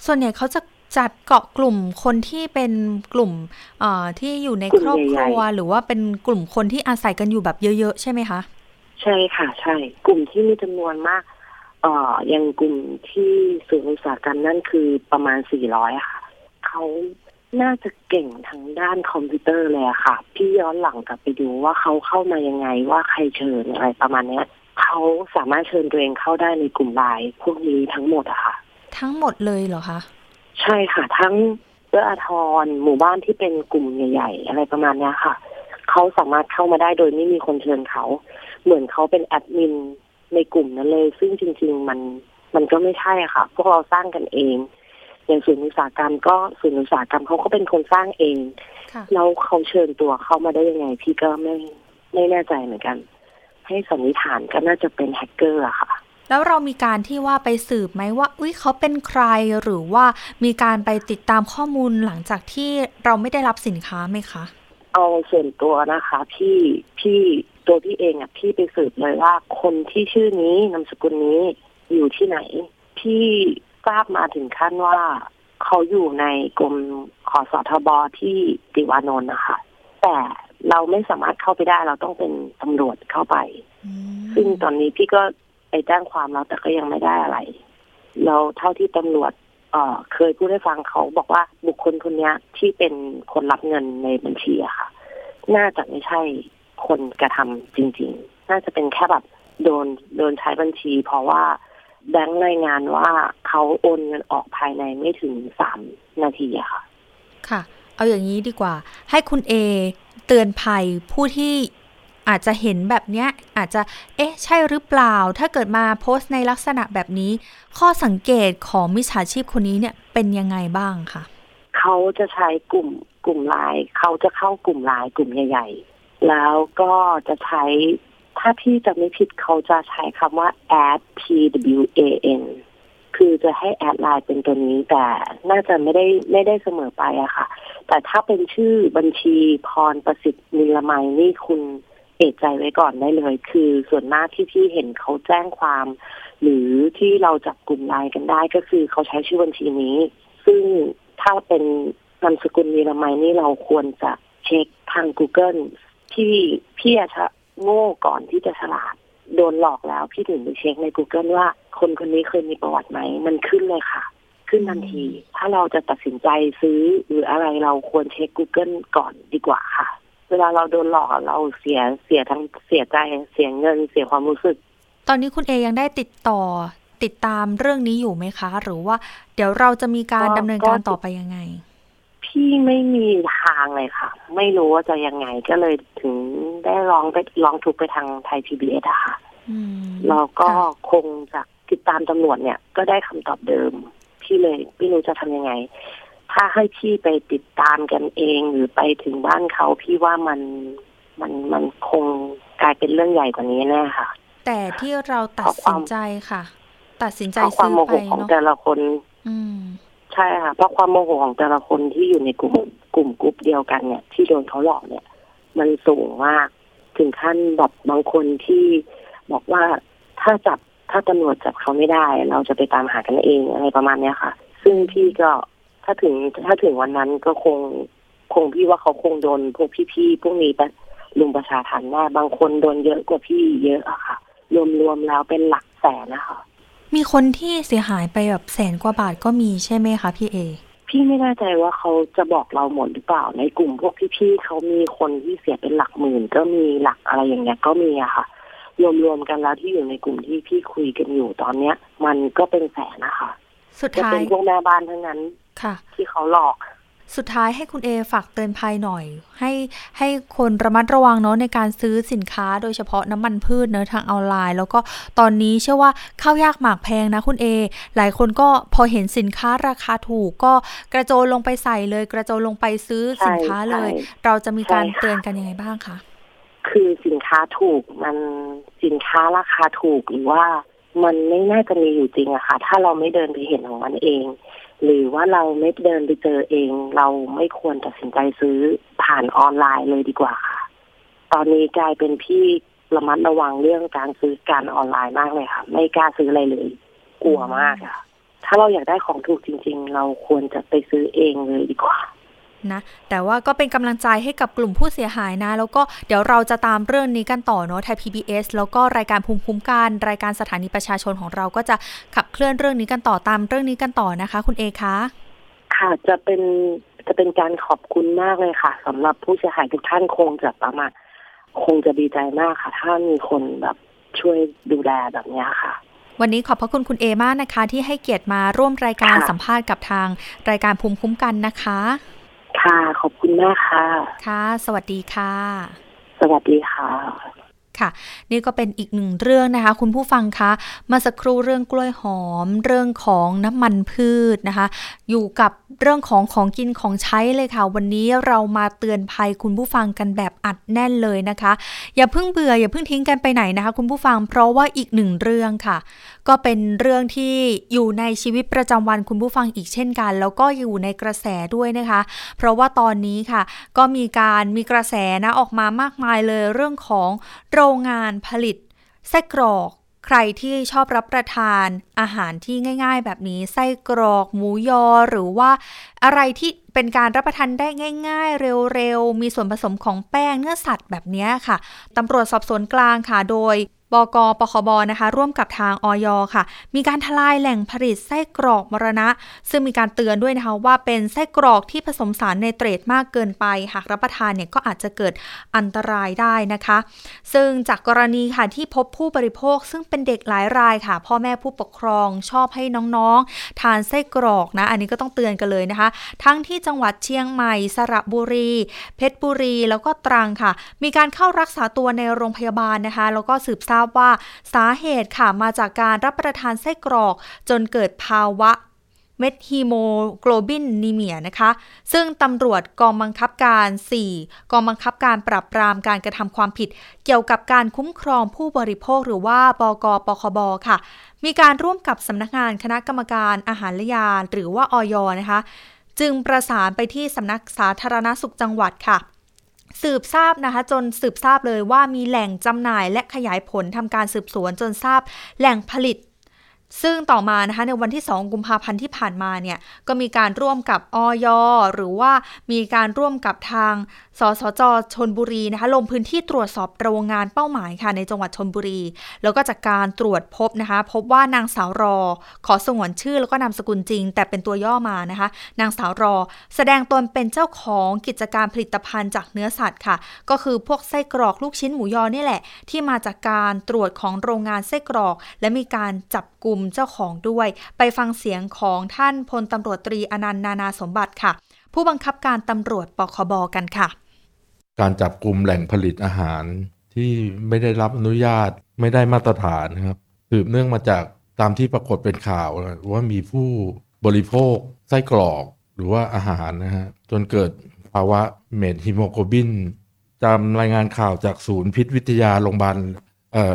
[SPEAKER 1] ส่วนใหญ่เขาจะจัดเกาะกลุ่มคนที่เป็นกลุ่มเอ่อที่อยู่ในครอบครัว หรือว่าเป็นกลุ่มคนที่อาศัยกันอยู่แบบเยอะๆ ใช่ไหมคะ
[SPEAKER 5] ใช่ค่ะ ใช่ กลุ่มที่มีจำนวนมากเอ่อยังกลุ่มที่ศูนย์อุตสาหกรรมนั่นคือประมาณสี่ร้อยค่ะเขา น่าจะเก่งทางด้านคอมพิวเตอร์เลยอะค่ะ พี่ย้อนหลังกลับไปดูว่าเขาเข้ามายังไงว่าใครเชิญอะไรประมาณเนี้ยเขาสามารถเชิญตัวเองเข้าได้ในกลุ่มไลน์พวกนี้ทั้งหมดอะค่ะ
[SPEAKER 1] ทั้งหมดเลยเหรอคะ
[SPEAKER 5] ใช่ค่ะ ทั้งเอื้ออาทรหมู่บ้านที่เป็นกลุ่มใหญ่ ๆ อะไรประมาณนี้ค่ะเขาสามารถเข้ามาได้โดยไม่มีคนเชิญเขาเหมือนเขาเป็นแอดมินในกลุ่มนั้นเลย ซึ่งจริง ๆ มันมันก็ไม่ใช่ค่ะ พวกเราสร้างกันเอง อย่างศูนย์อุตสาหกรรมก็ศูนย์อุตสาหกรรมเขาก็เป็นคนสร้างเองแล้วเขาเชิญตัวเข้ามาได้ยังไง พี่ก็ไม่ไม่แน่ใจเหมือนกัน ให้สันนิษฐานก็น่าจะเป็นแฮกเกอร์อะค่ะ
[SPEAKER 1] แล้วเรามีการที่ว่าไปสืบไหมว่าอุ้ยเขาเป็นใครหรือว่ามีการไปติดตามข้อมูลหลังจากที่เราไม่ได้รับสินค้าไหมคะ
[SPEAKER 5] เอาส่วนตัวนะคะ พี่พี่ตัวพี่เองอะพี่ไปสืบเลยว่าคนที่ชื่อนี้นามสกุลนี้อยู่ที่ไหน พี่ ทราบมาถึงขั้นว่าเขาอยู่ในกรมขอสอทบที่ติวานนท์นะคะ แต่เราไม่สามารถเข้าไปได้ เราต้องเป็นตำรวจเข้าไป ซึ่งตอนนี้พี่ก็ไปไปแจ้งความแล้วแต่ก็ยังไม่ได้อะไรแล้วเท่าที่ตำรวจเอ่อเคยพูดให้ฟังเขาบอกว่าบุคคลคนนี้ที่เป็นคนรับเงินในบัญชีอะค่ะ น่าจะไม่ใช่คนกระทำจริง ๆ น่าจะเป็นแค่แบบโดนโดนใช้บัญชี เพราะว่า แบงค์รายงานว่าเขาโอนเงินออกภายในไม่ถึงสามนาทีอะค่ะ
[SPEAKER 1] ค่ะ เอาอย่างนี้ดีกว่า ให้คุณเอเตือนภัยผู้ที่อาจจะเห็นแบบเนี้ย อาจจะ เอ๊ะ ใช่หรือเปล่า ถ้าเกิดมาโพสต์ในลักษณะแบบนี้ ข้อสังเกตของมิจฉาชีพคนนี้เนี่ยเป็นยังไงบ้างคะ
[SPEAKER 5] เขาจะใช้กลุ่มกลุ่มไลน์เขาจะเข้ากลุ่มไลน์กลุ่มใหญ่ ๆ แล้วก็จะใช้ ถ้าพี่จะไม่ผิดเขาจะใช้คำว่า add t w a n คือจะให้แอดไลน์เป็นตัวนี้แต่น่าจะไม่ได้ไม่ได้เสมอไปอะค่ะ แต่ถ้าเป็นชื่อบัญชีพรประสิทธิ์นิลไมนี่คุณเอกใจไว้ก่อนได้เลย คือส่วนมากที่พี่เห็นเขาแจ้งความ หรือที่เราจับกลุ่มไลน์กันได้ก็คือเขาใช้ชื่อบัญชีนี้ ซึ่งถ้าเป็นนามสกุลนิรมัยนี่เราควรจะเช็คทาง Google ที่พี่อาจจะ โง่ก่อนที่จะฉลาด โดนหลอกแล้ว พี่ถึงไปเช็คใน Google ว่า คนคนนี้เคยมีประวัติไหม มันขึ้นเลยค่ะ ขึ้นทันที ถ้าเราจะตัดสินใจซื้อหรืออะไรเราควรเช็ค Google ก่อนดีกว่าค่ะ เวลาเราโดนหลอกเราเสียเสียทั้งเสียใจเสียเงิน เสียความรู้สึก
[SPEAKER 1] ตอนนี้คุณเอยังได้ติดต่อติดตามเรื่องนี้อยู่ไหมคะ หรือว่า เดี๋ยวเราจะมีการดำเนินการต่อไปยังไง
[SPEAKER 5] พี่ไม่มีทางเลยค่ะ ไม่รู้ว่าจะยังไงก็เลยถึงได้ร้องไปร้องทุกไปทางไทยพีบีเอสอะค่ะเราก็คงจะติดตามตำรวจเนี่ย ก็ได้คำตอบเดิม พี่เลยไม่รู้จะทำยังไง ถ้าให้พี่ไปติดตามกันเองหรือไปถึงบ้านเขาพี่ว่ามันมันมันคงกลายเป็นเรื่องใหญ่กว่านี้แน่ค่ะ
[SPEAKER 1] แต่ที่เราตัดสินใจค่ะ ตัดสินใจ
[SPEAKER 5] ซื้อไปเนาะของแต่ละคน
[SPEAKER 1] อืม
[SPEAKER 5] ใช่ค่ะเพราะความโมโหของแต่ละคนที่อยู่ในกลุ่มกลุ่มกลุ่มเดียวกันเนี่ย ที่โดนเขาหลอกเนี่ย มันสูงมากถึงขั้นแบบบางคนที่บอกว่าถ้าจับถ้าตำรวจจับเขาไม่ได้ เราจะไปตามหากันเองอะไรประมาณเนี้ยค่ะ ซึ่งพี่ก็ถ้าถึงถ้าถึงวันนั้นก็คงคงพี่ว่าเขาคงโดนพวกพี่ๆพวกนี้แต่ลุงประชาทันแน่บางคนโดนเยอะกว่าพี่เยอะอะค่ะ รวมๆแล้วเป็นหลักแสนนะคะ
[SPEAKER 1] มีคนที่เสียหายไปแบบแสนกว่าบาทก็มีใช่ไหมคะพี่เอ
[SPEAKER 5] พี่ไม่แน่ใจว่าเขาจะบอกเราหมดหรือเปล่า ในกลุ่มพวกพี่ๆเขามีคนที่เสียเป็นหลักหมื่น ก็มีหลักอะไรอย่างเงี้ยก็มีอะค่ะ รวมๆกันแล้วที่อยู่ในกลุ่มที่พี่คุยกันอยู่ตอนเนี้ย มันก็เป็นแสนนะคะ
[SPEAKER 1] สุดท้าย
[SPEAKER 5] เป็นพวกแม่บ้านทั้งนั้น
[SPEAKER 1] ค่ะ
[SPEAKER 5] ที่เขาหลอก
[SPEAKER 1] สุดท้ายให้คุณเอฝากเตือนภัยหน่อย ให้ให้คนระมัดระวังเนาะในการซื้อสินค้าโดยเฉพาะน้ำมันพืชเนอะทางออนไลน์ แล้วก็ตอนนี้เชื่อว่าข้าวยากหมากแพงนะคุณเอ หลายคนก็พอเห็นสินค้าราคาถูกก็กระโจนลงไปใส่เลย กระโจนลงไปซื้อสินค้าเลย เราจะมีการเตือนกันยังไงบ้างคะ
[SPEAKER 5] คือสินค้าถูกมันสินค้าราคาถูกหรือว่ามันไม่น่าจะมีอยู่จริงอะค่ะ ถ้าเราไม่เดินไปเห็นของมันเอง หรือว่าเราไม่เดินไปเจอเอง เราไม่ควรตัดสินใจซื้อผ่านออนไลน์เลยดีกว่าค่ะ ตอนนี้กลายเป็นพี่ระมัดระวังเรื่องการซื้อการออนไลน์มากเลยค่ะ ไม่กล้าซื้ออะไรเลย กลัวมากค่ะ ถ้าเราอยากได้ของถูกจริง ๆ เราควรจะไปซื้อเองเลยดีกว่า
[SPEAKER 1] นะ แต่ว่าก็เป็นกำลังใจให้กับกลุ่มผู้เสียหายนะ แล้วก็เดี๋ยวเราจะตามเรื่องนี้กันต่อเนาะไทย PBS แล้วก็รายการภูมิคุ้มกันรายการสถานีประชาชนของเราก็จะขับเคลื่อนเรื่องนี้กันต่อตามเรื่องนี้กันต่อนะคะ คุณเอคะ
[SPEAKER 5] ค่ะจะเป็นจะเป็นการขอบคุณมากเลยค่ะสำหรับผู้เสียหายทุกท่านคงจะประมาณคงจะดีใจมากค่ะ ถ้ามีคนแบบช่วยดูแลแบบนี้ค่ะ
[SPEAKER 1] วันนี้ขอบพระคุณคุณเอมากนะคะ ที่ให้เกียรติมาร่วมรายการสัมภาษณ์กับทางรายการภูมิคุ้มกันนะคะ
[SPEAKER 5] ค่ะ ขอบคุณมากค่ะ
[SPEAKER 1] ค่ะ สวัสดีค่ะ
[SPEAKER 5] สวัสดีค่ะ
[SPEAKER 1] ค่ะ นี่ก็เป็นอีกหนึ่งเรื่องนะคะ คุณผู้ฟังคะมาสักครู่เรื่องกล้วยหอม เรื่องของน้ำมันพืชนะคะ อยู่กับเรื่องของของกินของใช้เลยค่ะ วันนี้เรามาเตือนภัยคุณผู้ฟังกันแบบอัดแน่นเลยนะคะ อย่าเพิ่งเบื่ออย่าเพิ่งทิ้งกันไปไหนนะคะ คุณผู้ฟังเพราะว่าอีกหนึ่งเรื่องค่ะก็เป็นเรื่องที่อยู่ในชีวิตประจำวันคุณผู้ฟังอีกเช่นกัน แล้วก็อยู่ในกระแสด้วยนะคะ เพราะว่าตอนนี้ค่ะ ก็มีการมีกระแสนะออกมามากมายเลยเรื่องของโรงงานผลิตไส้กรอกใครที่ชอบรับประทานอาหารที่ง่าย ๆ แบบนี้ไส้กรอกหมูยอหรือว่าอะไรที่เป็นการรับประทานได้ง่าย ๆ เร็วๆ มีส่วนผสมของแป้งเนื้อสัตว์แบบนี้ค่ะตำรวจสอบสวนกลางค่ะโดย บกปคบนะคะ ร่วมกับทางออยค่ะ มีการทลายแหล่งผลิตไส้กรอกมรณะ ซึ่งมีการเตือนด้วยนะคะว่าเป็นไส้กรอกที่ผสมสารในเตรดมากเกินไปหากรับประทานเนี่ยก็อาจจะเกิดอันตรายได้นะคะ ซึ่งจากกรณีค่ะที่พบผู้บริโภค ซึ่งเป็นเด็กหลายรายค่ะ พ่อแม่ผู้ปกครองชอบให้น้องๆ ทานไส้กรอกนะ อันนี้ก็ต้องเตือนกันเลยนะคะ ทั้งที่จังหวัดเชียงใหม่ สระบุรี เพชรบุรี แล้วก็ตรังค่ะ มีการเข้ารักษาตัวในโรงพยาบาลนะคะ แล้วก็สืบทราบว่าสาเหตุค่ะมาจากการรับประทานไส้กรอก จนเกิดภาวะเม็ดฮีโมโกลบินนีเมียนะคะ ซึ่งตำรวจกองบังคับการ 4 กองบังคับการปราบปรามการกระทำความผิด เกี่ยวกับการคุ้มครองผู้บริโภคหรือว่าบกปคบค่ะ มีการร่วมกับสำนักงานคณะกรรมการอาหารและยาหรือว่าออยนะคะ จึงประสานไปที่สำนักสาธารณสุขจังหวัดค่ะ สืบทราบนะคะ จนสืบทราบเลยว่ามีแหล่งจำหน่ายและขยายผลทำการสืบสวนจนทราบแหล่งผลิต ซึ่งต่อมานะคะในวันที่ 2 กุมภาพันธ์ที่ผ่านมาเนี่ยก็มีการร่วมกับออยหรือว่ามีการร่วมกับทาง สสจชนบุรีนะคะลงพื้นที่ตรวจสอบโรงงานเป้าหมายค่ะในจังหวัดชนบุรี แล้วก็จากการตรวจพบนะคะพบว่านางสาวรอ ขอสงวนชื่อแล้วก็นามสกุลจริง แต่เป็นตัวย่อมานะคะนางสาวรอ แสดงตนเป็นเจ้าของกิจการผลิตภัณฑ์จากเนื้อสัตว์ค่ะ ก็คือพวกไส้กรอกลูกชิ้นหมูยอนี่แหละ ที่มาจากการตรวจของโรงงานไส้กรอก และมีการจับ กลุ่มเจ้าของด้วย ไปฟังเสียงของท่านพลตำรวจตรีอนันต์นานาสมบัติค่ะ ผู้บังคับการตำรวจปคบกันค่ะ
[SPEAKER 6] การจับกลุ่มแหล่งผลิตอาหารที่ไม่ได้รับอนุญาตไม่ได้มาตรฐานนะครับสืบเนื่องมาจากตามที่ปรากฏเป็นข่าวว่ามีผู้บริโภคไส้กรอกหรือว่าอาหารนะฮะจนเกิดภาวะเมทฮิโมโกบินจำรายงานข่าวจากศูนย์พิษวิทยาโรงพยาบาล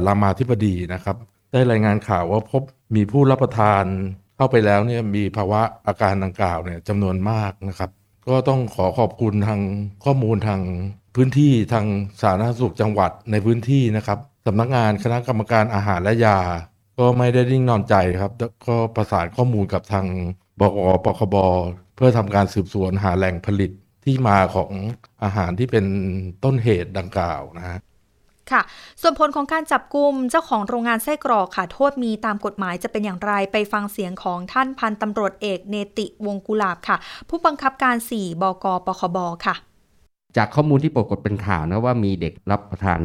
[SPEAKER 6] รามาธิบดีนะครับ ได้รายงานข่าวว่าพบมีผู้รับประทานเข้าไปแล้วเนี่ยมีภาวะอาการดังกล่าวเนี่ยจำนวนมากนะครับ ก็ต้องขอขอบคุณทางข้อมูลทางพื้นที่ทางสาธารณสุขจังหวัดในพื้นที่นะครับสำนักงานคณะกรรมการอาหารและยา ก็ไม่ได้นิ่งนอนใจครับก็ประสานข้อมูลกับทางบกปคบเพื่อทำการสืบสวนหาแหล่งผลิตที่มาของอาหารที่เป็นต้นเหตุดังกล่าวนะฮะ
[SPEAKER 1] ค่ะ ส่วนผลของการจับกลุ่มเจ้าของโรงงานไส้กรอกค่ะ โทษมีตามกฎหมายจะเป็นอย่างไรไปฟังเสียงของท่านพันตำรวจเอกเนติวงกุลาบค่ะ ผู้บังคับการ 4 บกปคบค่ะ
[SPEAKER 7] จากข้อมูลที่ปรากฏเป็นข่าวนะว่ามีเด็กรับประทาน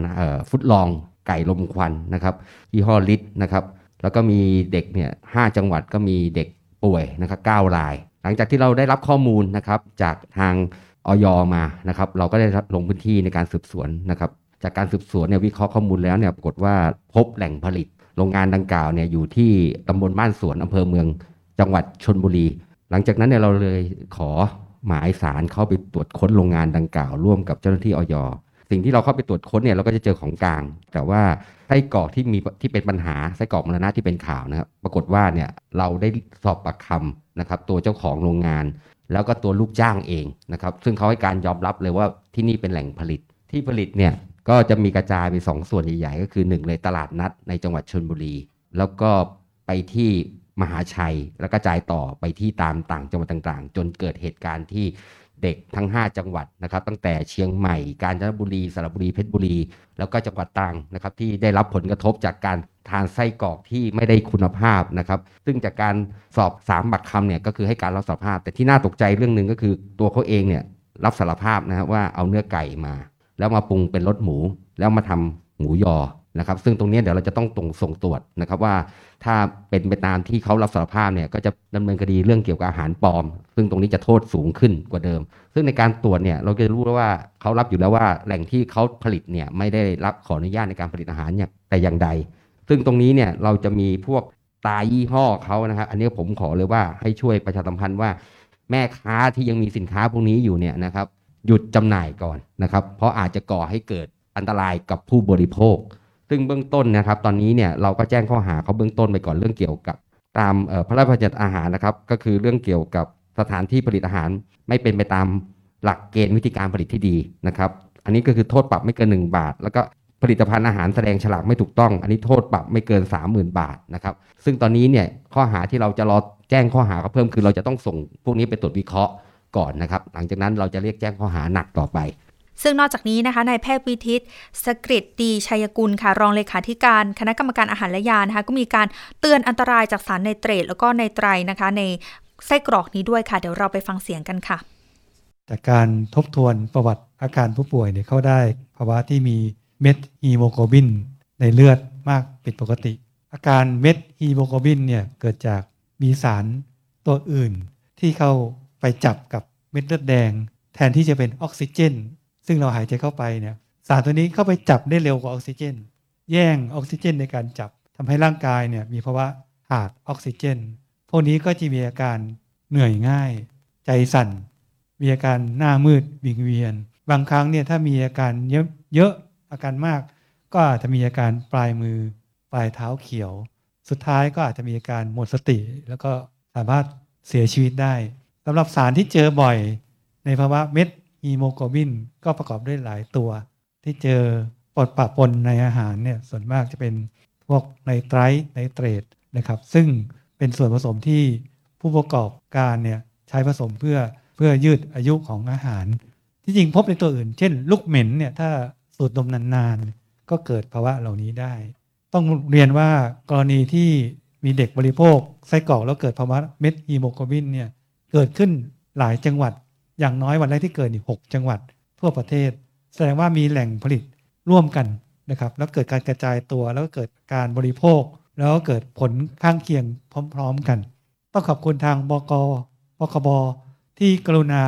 [SPEAKER 7] ฟุตลองไก่ลมควันนะครับยี่ห้อลิตนะครับแล้วก็มีเด็กเนี่ยหจังหวัดก็มีเด็กป่วยนะครับเก้าราย หลังจากที่เราได้รับข้อมูลนะครับจากทางออยมานะครับ เราก็ได้ลงพื้นที่ในการสืบสวนนะครับ จากการสืบสวนเนี่ยวิเคราะห์ข้อมูลแล้วเนี่ยปรากฏว่าพบแหล่งผลิต โรงงานดังกล่าวเนี่ยอยู่ที่ตำบลบ้านสวนอำเภอเมือง จังหวัดชนบุรี หลังจากนั้นเนี่ยเราเลยขอหมายสารเข้าไปตรวจค้นโรงงานดังกล่าว ร่วมกับเจ้าหน้าที่ออยสิ่งที่เราเข้าไปตรวจค้นเนี่ยเราก็จะเจอของกลาง แต่ว่าไส้กรอกที่มีที่เป็นปัญหาไส้กรอกมรณะที่เป็นข่าวนะครับปรากฏว่าเนี่ยเราได้สอบปากคำนะครับตัวเจ้าของโรงงาน แล้วก็ตัวลูกจ้างเองนะครับซึ่งเขาให้การยอมรับเลยว่าที่นี่เป็นแหล่งผลิตที่ผลิตเนี่ย ก็จะมีกระจายไปสองส่วนใหญ่ๆ ก็คือ1เลยตลาดนัดในจังหวัดชนบุรี แล้วก็ไปที่มหาชัย แล้วก็จายต่อไปที่ตามต่างจังหวัดต่างๆ จนเกิดเหตุการณ์ที่เด็กทั้ง 5 จังหวัดนะครับ ตั้งแต่เชียงใหม่ กาญจนบุรี สระบุรี เพชรบุรี แล้วก็จังหวัดตรังนะครับ ที่ได้รับผลกระทบจากการทานไส้กรอกที่ไม่ได้คุณภาพนะครับ ซึ่งจากการสอบสามบักคำเนี่ยก็คือให้การรับสารภาพ แต่ที่น่าตกใจเรื่องหนึ่งก็คือตัวเขาเองเนี่ยรับสารภาพนะครับว่าเอาเนื้อไก่มา แล้วมาปรุงเป็นรสหมู แล้วมาทำหมูยอนะครับ ซึ่งตรงนี้เดี๋ยวเราจะต้องตรงส่งตรวจนะครับว่าถ้าเป็นไปตามที่เขารับสารภาพเนี่ยก็จะดำเนินคดีเรื่องเกี่ยวกับอาหารปลอม ซึ่งตรงนี้จะโทษสูงขึ้นกว่าเดิม ซึ่งในการตรวจเนี่ยเราจะรู้แล้วว่าเขารับอยู่แล้วว่าแหล่งที่เขาผลิตเนี่ยไม่ได้รับขออนุญาตในการผลิตอาหารเนี่ยแต่อย่างใด ซึ่งตรงนี้เนี่ยเราจะมีพวกตายี่ห้อเขานะครับอันนี้ผมขอเลยว่าให้ช่วยประชาสัมพันธ์ว่า แม่ค้าที่ยังมีสินค้าพวกนี้อยู่เนี่ยนะครับ หยุดจำหน่ายก่อนนะครับ เพราะอาจจะก่อให้เกิดอันตรายกับผู้บริโภค ซึ่งเบื้องต้นนะครับ ตอนนี้เนี่ยเราก็แจ้งข้อหาเขาเบื้องต้นไปก่อนเรื่องเกี่ยวกับ ตามพระราชบัญญัติอาหารนะครับ ก็คือเรื่องเกี่ยวกับสถานที่ผลิตอาหารไม่เป็นไปตามหลักเกณฑ์วิธีการผลิตที่ดีนะครับ อันนี้ก็คือโทษปรับไม่เกิน 1 บาท แล้วก็ผลิตภัณฑ์อาหารแสดงฉลากไม่ถูกต้อง อันนี้โทษปรับไม่เกิน 30,000 บาทนะครับ ซึ่งตอนนี้เนี่ยข้อหาที่เราจะรอแจ้งข้อหาเขาเพิ่มคือเราจะต้องส่งพวกนี้ไปตรวจวิเคราะห์ ก่อนนะครับ หลังจากนั้นเราจะเรียกแจ้งข้อหาหนักต่อไป
[SPEAKER 1] ซึ่งนอกจากนี้นะคะนายแพทย์วิทิตสกฤตดีชัยกุลค่ะรองเลขาธิการคณะกรรมการอาหารและยานะคะก็มีการเตือนอันตรายจากสารในเตรดแล้วก็ในไตรนะคะ ในไส้กรอกนี้ด้วยค่ะ เดี๋ยวเราไปฟังเสียงกันค่ะ
[SPEAKER 8] จากการทบทวนประวัติอาการผู้ป่วยเนี่ยเขาได้ภาวะที่มีเม็ดฮีโมโกลบิน ในเลือดมากผิดปกติ อาการเมทฮีโมโกลบินเนี่ยเกิดจากมีสารตัวอื่นที่เข้า ไปจับกับเม็ดเลือดแดง แทนที่จะเป็นออกซิเจน ซึ่งเราหายใจเข้าไปเนี่ยสารตัวนี้เข้าไปจับได้เร็วกว่าออกซิเจน แย่งออกซิเจนในการจับทำให้ร่างกายเนี่ยมีภาวะขาดออกซิเจน พวกนี้ก็จะมีอาการเหนื่อยง่าย ใจสั่น มีอาการหน้ามืดวิงเวียน บางครั้งเนี่ยถ้ามีอาการเยอะเยอะอาการมาก ก็อาจจะมีอาการปลายมือ ปลายเท้าเขียว สุดท้ายก็อาจจะมีอาการหมดสติ แล้วก็สามารถเสียชีวิตได้ สำหรับสารที่เจอบ่อย ในภาวะเมทฮีโมโกลบิน ก็ประกอบด้วยหลายตัว ที่เจอปดปะปนในอาหารเนี่ยส่วนมากจะเป็นพวกไนไตรท์ไนเตรตนะครับ ซึ่งเป็นส่วนผสมที่ผู้ประกอบการเนี่ยใช้ผสมเพื่อเพื่อยืดอายุของอาหาร ที่จริงพบในตัวอื่น เช่น ลูกเหม็นเนี่ยถ้าสูดดมนานๆ ก็เกิดภาวะเหล่านี้ได้ ต้องเรียนว่ากรณีที่มีเด็กบริโภคไส้กรอกแล้วเกิดภาวะเม็ดฮีโมโกลบินเนี่ย เกิดขึ้นหลายจังหวัด อย่างน้อยวันแรกที่เกิดอีกหจังหวัด ทั่วประเทศ แสดงว่ามีแหล่งผลิตร่วมกันนะครับ แล้วเกิดการกระจายตัวแล้วก็เกิดการบริโภค แล้วก็เกิดผลข้างเคียงพร้อม ๆ กัน ต้องขอบคุณทางบกบกบที่กรุณา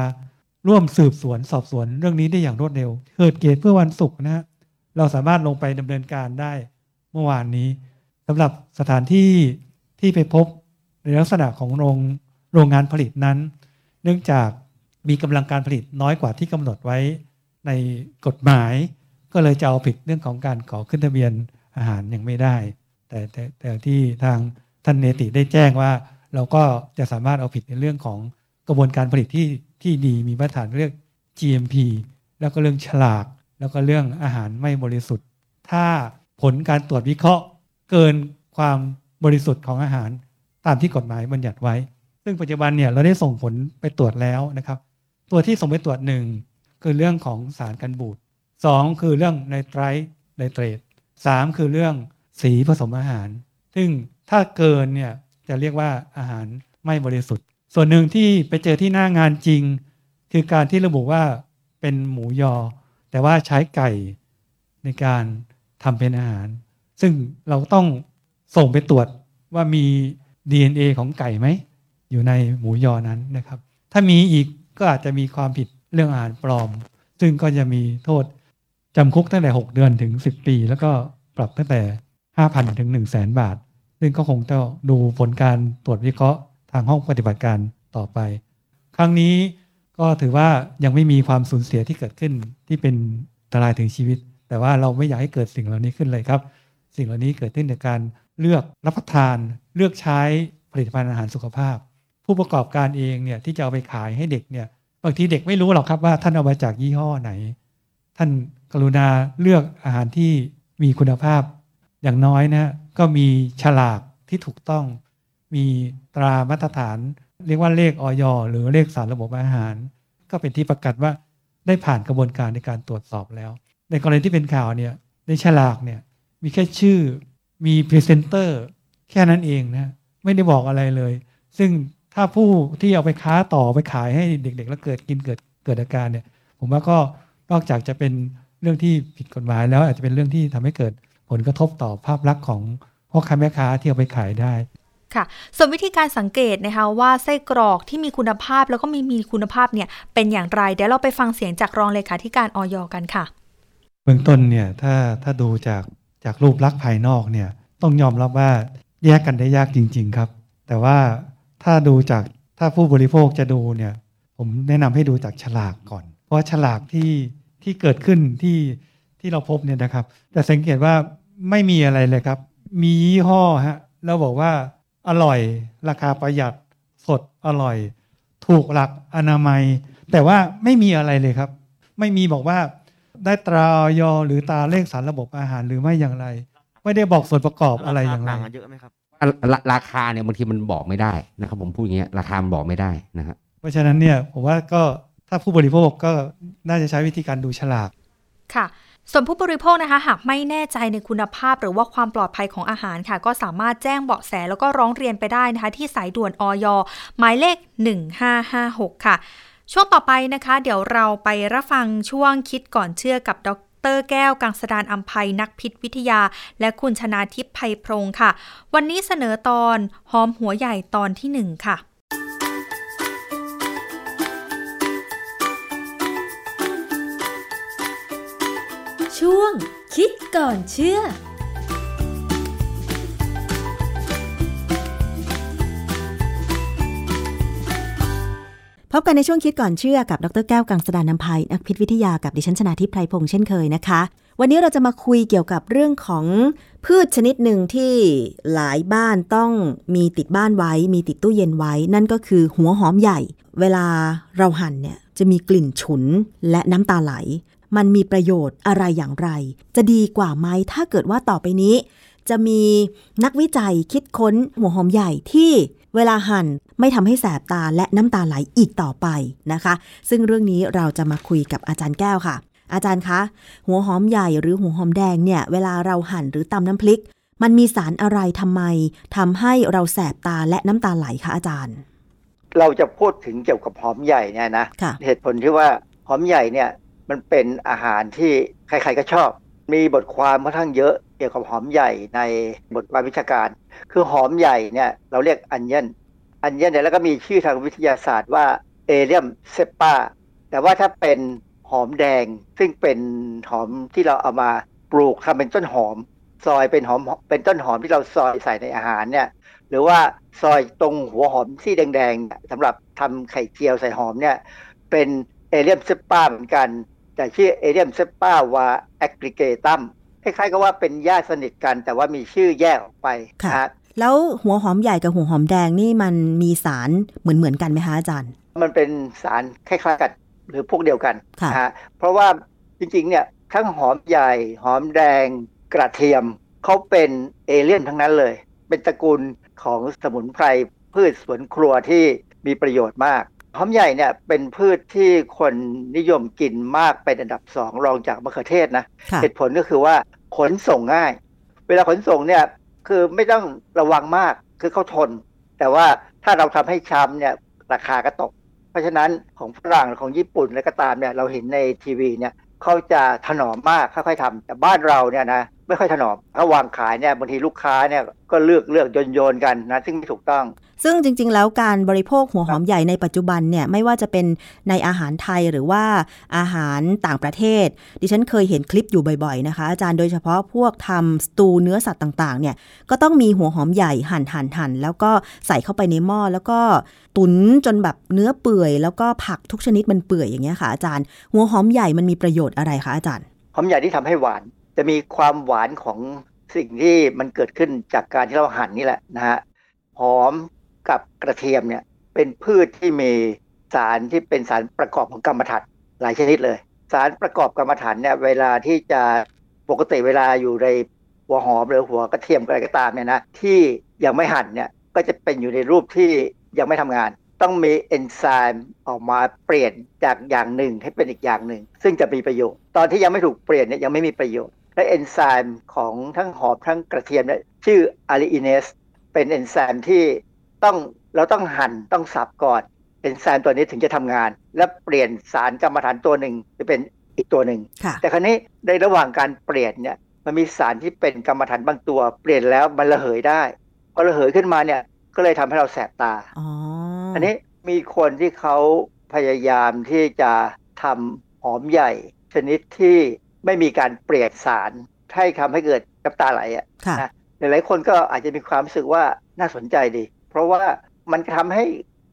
[SPEAKER 8] ร่วมสืบสวนสอบสวนเรื่องนี้ได้อย่างรวดเร็วเกิดเกตเพื่อวันศุกร์นะฮะเราสามารถลงไปดำเนินการได้เมื่อวานนี้สำหรับสถานที่ที่ไปพบในลักษณะของโรง โรงงานผลิตนั้น เนื่องจากมีกำลังการผลิตน้อยกว่าที่กำหนดไว้ในกฎหมาย ก็เลยจะเอาผิดเรื่องของการขอขึ้นทะเบียนอาหารยังไม่ได้ แต่แต่แต่ที่ทางท่านเนติได้แจ้งว่า เราก็จะสามารถเอาผิดในเรื่องของกระบวนการผลิตที่ที่ดีมีมาตรฐานเรียก GMP แล้วก็เรื่องฉลาก แล้วก็เรื่องอาหารไม่บริสุทธิ์ ถ้าผลการตรวจวิเคราะห์ เกินความบริสุทธิ์ของอาหารตามที่กฎหมายบัญญัติไว้ ซึ่งปัจจุบันเนี่ยเราได้ส่งผลไปตรวจแล้วนะครับ ตัวที่ส่งไปตรวจหนึ่งคือเรื่องของสารกันบูดสองคือเรื่องไนไตรท์ไนเตรตสามคือเรื่องสีผสมอาหาร ซึ่งถ้าเกินเนี่ยจะเรียกว่าอาหารไม่บริสุทธิ์ ส่วนหนึ่งที่ไปเจอที่หน้างานจริง คือการที่ระบุว่าเป็นหมูยอ แต่ว่าใช้ไก่ในการทำเป็นอาหาร ซึ่งเราต้องส่งไปตรวจว่ามี DNA ของไก่ไหม อยู่ในหมูยอนั้นนะครับ ถ้ามีอีกก็อาจจะมีความผิดเรื่องอาหารปลอม ซึ่งก็จะมีโทษจำคุกตั้งแต่ 6 เดือนถึง 10 ปี แล้วก็ปรับตั้งแต่ 5,000 ถึง 1 0 0 0 0แสนบาท ซึ่งก็คงต้องดูผลการตรวจวิเคราะห์ทางห้องปฏิบัติการต่อไป ครั้งนี้ก็ถือว่ายังไม่มีความสูญเสียที่เกิดขึ้นที่เป็นอันตรายถึงชีวิต แต่ว่าเราไม่อยากให้เกิดสิ่งเหล่านี้ขึ้นเลยครับ สิ่งเหล่านี้เกิดขึ้นจากการเลือกรับประทาน เลือกใช้ผลิตภัณฑ์อาหารสุขภาพ ผู้ประกอบการเองเนี่ยที่จะเอาไปขายให้เด็กเนี่ยบางทีเด็กไม่รู้หรอกครับว่าท่านเอามาจากยี่ห้อไหน ท่านกรุณาเลือกอาหารที่มีคุณภาพ อย่างน้อยนะก็มีฉลากที่ถูกต้อง มีตรามาตรฐาน เรียกว่าเลขออยหรือเลขสารระบบอาหาร ก็เป็นที่ประกาศว่าได้ผ่านกระบวนการในการตรวจสอบแล้ว ในกรณีที่เป็นข่าวเนี่ยในฉลากเนี่ยมีแค่ชื่อมีพรีเซนเตอร์แค่นั้นเองนะไม่ได้บอกอะไรเลย ซึ่ง ถ้าผู้ที่เอาไปค้าต่อไปขายให้เด็ก ๆ แล้วเกิดกินเกิดเกิดอาการเนี่ย ผมว่าก็นอกจากจะเป็นเรื่องที่ผิดกฎหมายแล้วอาจจะเป็นเรื่องที่ทำให้เกิดผลกระทบต่อภาพลักษณ์ของพ่อค้าแม่ค้าที่เอาไปขายได้
[SPEAKER 1] ค่ะส่วนวิธีการสังเกตนะคะว่าไส้กรอกที่มีคุณภาพแล้วก็ไม่มีคุณภาพเนี่ยเป็นอย่างไร เดี๋ยวเราไปฟังเสียงจากรองเลขาธิการออยกันค่ะ
[SPEAKER 8] เบื้องต้นเนี่ยถ้าถ้าดูจากจากรูปลักษณ์ภายนอกเนี่ยต้องยอมรับว่าแยกกันได้ยากจริง ๆ ครับ แต่ว่า ถ้าดูจากถ้าผู้บริโภคจะดูเนี่ย ผมแนะนำให้ดูจากฉลากก่อน เพราะฉลากที่ที่เกิดขึ้นที่ที่เราพบเนี่ยนะครับ แต่สังเกตว่าไม่มีอะไรเลยครับ มียี่ห้อฮะแล้วบอกว่าอร่อยราคาประหยัดสดอร่อย ถูกหลักอนามัย แต่ว่าไม่มีอะไรเลยครับ ไม่มีบอกว่าได้ตราออยหรือตาเลขสารระบบอาหารหรือไม่อย่างไร ไม่ได้บอกส่วนประกอบอะไรอย่างไร
[SPEAKER 7] เยอะไหมครับ ราคาเนี่ยบางทีมันบอกไม่ได้นะครับผมพูดอย่างเงี้ยราคามันบอกไม่ได้นะครับ
[SPEAKER 8] เพราะฉะนั้นเนี่ยผมว่าก็ถ้าผู้บริโภคก็น่าจะใช้วิธีการดูฉลาก
[SPEAKER 1] ค่ะ ส่วนผู้บริโภคนะคะ หากไม่แน่ใจในคุณภาพ หรือว่าความปลอดภัยของอาหารค่ะ ก็สามารถแจ้งเบาะแสแล้วก็ร้องเรียนไปได้นะคะ ที่สายด่วนอยหมายเลข 1556 ค่ะ ช่วงต่อไปนะคะ เดี๋ยวเราไปรับฟังช่วงคิดก่อนเชื่อกับด รแก้ว กังสดานอัมภัยนักพิษวิทยา และคุณชนาทิพย์ไพพรงค่ะ วันนี้เสนอตอนหอมหัวใหญ่ตอนที่1ค่ะ
[SPEAKER 9] ช่วงคิดก่อนเชื่อ พบกันในช่วงคิดก่อนเชื่อกับดรแก้วกังสดานนภัยนักพิษวิทยากับดิฉันชนาทิพไพรพงษ์เช่นเคยนะคะ วันนี้เราจะมาคุยเกี่ยวกับเรื่องของพืชชนิดหนึ่งที่หลายบ้านต้องมีติดบ้านไว้ มีติดตู้เย็นไว้ นั่นก็คือหัวหอมใหญ่ เวลาเราหั่นเนี่ยจะมีกลิ่นฉุนและน้ำตาไหล มันมีประโยชน์อะไรอย่างไร จะดีกว่าไหมถ้าเกิดว่าต่อไปนี้ จะมีนักวิจัยคิดค้นหัวหอมใหญ่ที่ เวลาหั่นไม่ทำให้แสบตาและน้ำตาไหลอีกต่อไปนะคะ ซึ่งเรื่องนี้เราจะมาคุยกับอาจารย์แก้วค่ะ อาจารย์คะ หัวหอมใหญ่หรือหัวหอมแดงเนี่ย เวลาเราหั่นหรือตำน้ำพริก มันมีสารอะไรทำไมทำให้เราแสบตาและน้ำตาไหลคะอาจารย์
[SPEAKER 10] เราจะพูดถึงเกี่ยวกับหอมใหญ่เนี่ยนะเหตุผลที่ว่าหอมใหญ่เนี่ยมันเป็นอาหารที่ใครๆก็ชอบ มีบทความค่อนข้างเยอะเกี่ยวกับหอมใหญ่ในบทความวิชาการ คือหอมใหญ่เนี่ยเราเรียกอัญญนอัญญนเนี่ยแล้วก็มีชื่อทางวิทยาศาสตร์ว่าเอเรียมเซปปาแต่ว่าถ้าเป็นหอมแดง ซึ่งเป็นหอมที่เราเอามาปลูกทำเป็นต้นหอม ซอยเป็นหอมเป็นต้นหอมที่เราซอยใส่ในอาหารเนี่ยหรือว่าซอยตรงหัวหอมที่แดงๆสำหรับทำไข่เจียวใส่หอมเนี่ยเป็นเอเรียมเซปปาเหมือนกัน แต่ชื่อเอเดียมเซปปาวาแอกริเกตัม คล้ายๆกับว่าเป็นญาติสนิทกันแต่ว่ามีชื่อแยกออกไป
[SPEAKER 9] ค่ะแล้วหัวหอมใหญ่กับหัวหอมแดงนี่มันมีสารเหมือนเหมือนกันไหมคะอาจารย์
[SPEAKER 10] มันเป็นสารคล้ายๆกันหรือพวกเดียวกันนะฮะเพราะว่าจริงๆเนี่ยทั้งหอมใหญ่หอมแดงกระเทียมเขาเป็นเอเลี่ยนทั้งนั้นเลย เป็นตระกูลของสมุนไพรพืชสวนครัวที่มีประโยชน์มากหอมใหญ่เนี่ยเป็นพืชที่คนนิยมกินมากเป็นอันดับสองรองจากมะเขือเทศนะ เหตุผลก็คือว่า ขนส่งง่าย เวลาขนส่งเนี่ยคือไม่ต้องระวังมากคือเขาทน แต่ว่าถ้าเราทำให้ช้ำเนี่ยราคาก็ตก เพราะฉะนั้นของฝรั่งของญี่ปุ่นและก็ตามเนี่ยเราเห็นในทีวีเนี่ยเขาจะถนอมมากค่อยๆทำแต่บ้านเราเนี่ยนะ ไม่ค่อยถนอมถ้าวางขายเนี่ยบางทีลูกค้าเนี่ยก็เลือกเลือกโยนโยนกันนะซึ่งไม่ถูกต้อง
[SPEAKER 9] ซึ่งจริง ๆ แล้วการบริโภคหัวหอมใหญ่ในปัจจุบันเนี่ยไม่ว่าจะเป็นในอาหารไทยหรือว่าอาหารต่างประเทศ ดิฉันเคยเห็นคลิปอยู่บ่อยๆนะคะ อาจารย์โดยเฉพาะพวกทำสตูเนื้อสัตว์ต่างๆเนี่ยก็ต้องมีหัวหอมใหญ่หั่นหั่นหั่นแล้วก็ใส่เข้าไปในหม้อแล้วก็ตุ๋นจนแบบเนื้อเปื่อย แล้วก็ผักทุกชนิดมันเปื่อยอย่างเงี้ยค่ะอาจารย์ หัวหอมใหญ่มันมีประโยชน์อะไรคะอาจารย์
[SPEAKER 10] หอมใหญ่ที่ทำให้หวาน จะมีความหวานของสิ่งที่มันเกิดขึ้นจากการที่เราหั่นนี่แหละนะฮะหอมกับกระเทียมเนี่ยเป็นพืชที่มีสารที่เป็นสารประกอบของกรรมฐานหลายชนิดเลย สารประกอบกรรมฐานเนี่ยเวลาที่จะปกติเวลาอยู่ในหัวหอมหรือหัวกระเทียมอะไรก็ตามเนี่ยนะที่ยังไม่หั่นเนี่ยก็จะเป็นอยู่ในรูปที่ยังไม่ทำงาน ต้องมีเอนไซม์ออกมาเปลี่ยนจากอย่างหนึ่งให้เป็นอีกอย่างหนึ่ง ซึ่งจะมีประโยชน์ ตอนที่ยังไม่ถูกเปลี่ยนเนี่ยยังไม่มีประโยชน์ และเอนไซม์ของทั้งหอมทั้งกระเทียมเนี่ยชื่อ alliinase เป็นเอนไซม์ที่ต้องเราต้องหั่นต้องสับก่อนเอนไซม์ตัวนี้ถึงจะทำงาน และเปลี่ยนสารกำมะถันตัวหนึ่งจะเป็นอีกตัวหนึ่งแต่คราวนี้ในระหว่างการเปลี่ยนเนี่ยมันมีสารที่เป็นกำมะถันบางตัว เปลี่ยนแล้วมันระเหยได้พอระเหยขึ้นมาเนี่ยก็เลยทำให้เราแสบตาอันนี้มีคนที่เขาพยายามที่จะทำหอมใหญ่ ชนิดที่ ไม่มีการเปลี่ยนสารให้ทำให้เกิดน้ำตาไหลอะนะหลายๆคนก็อาจจะมีความรู้สึกว่าน่าสนใจดี เพราะว่ามันทำให้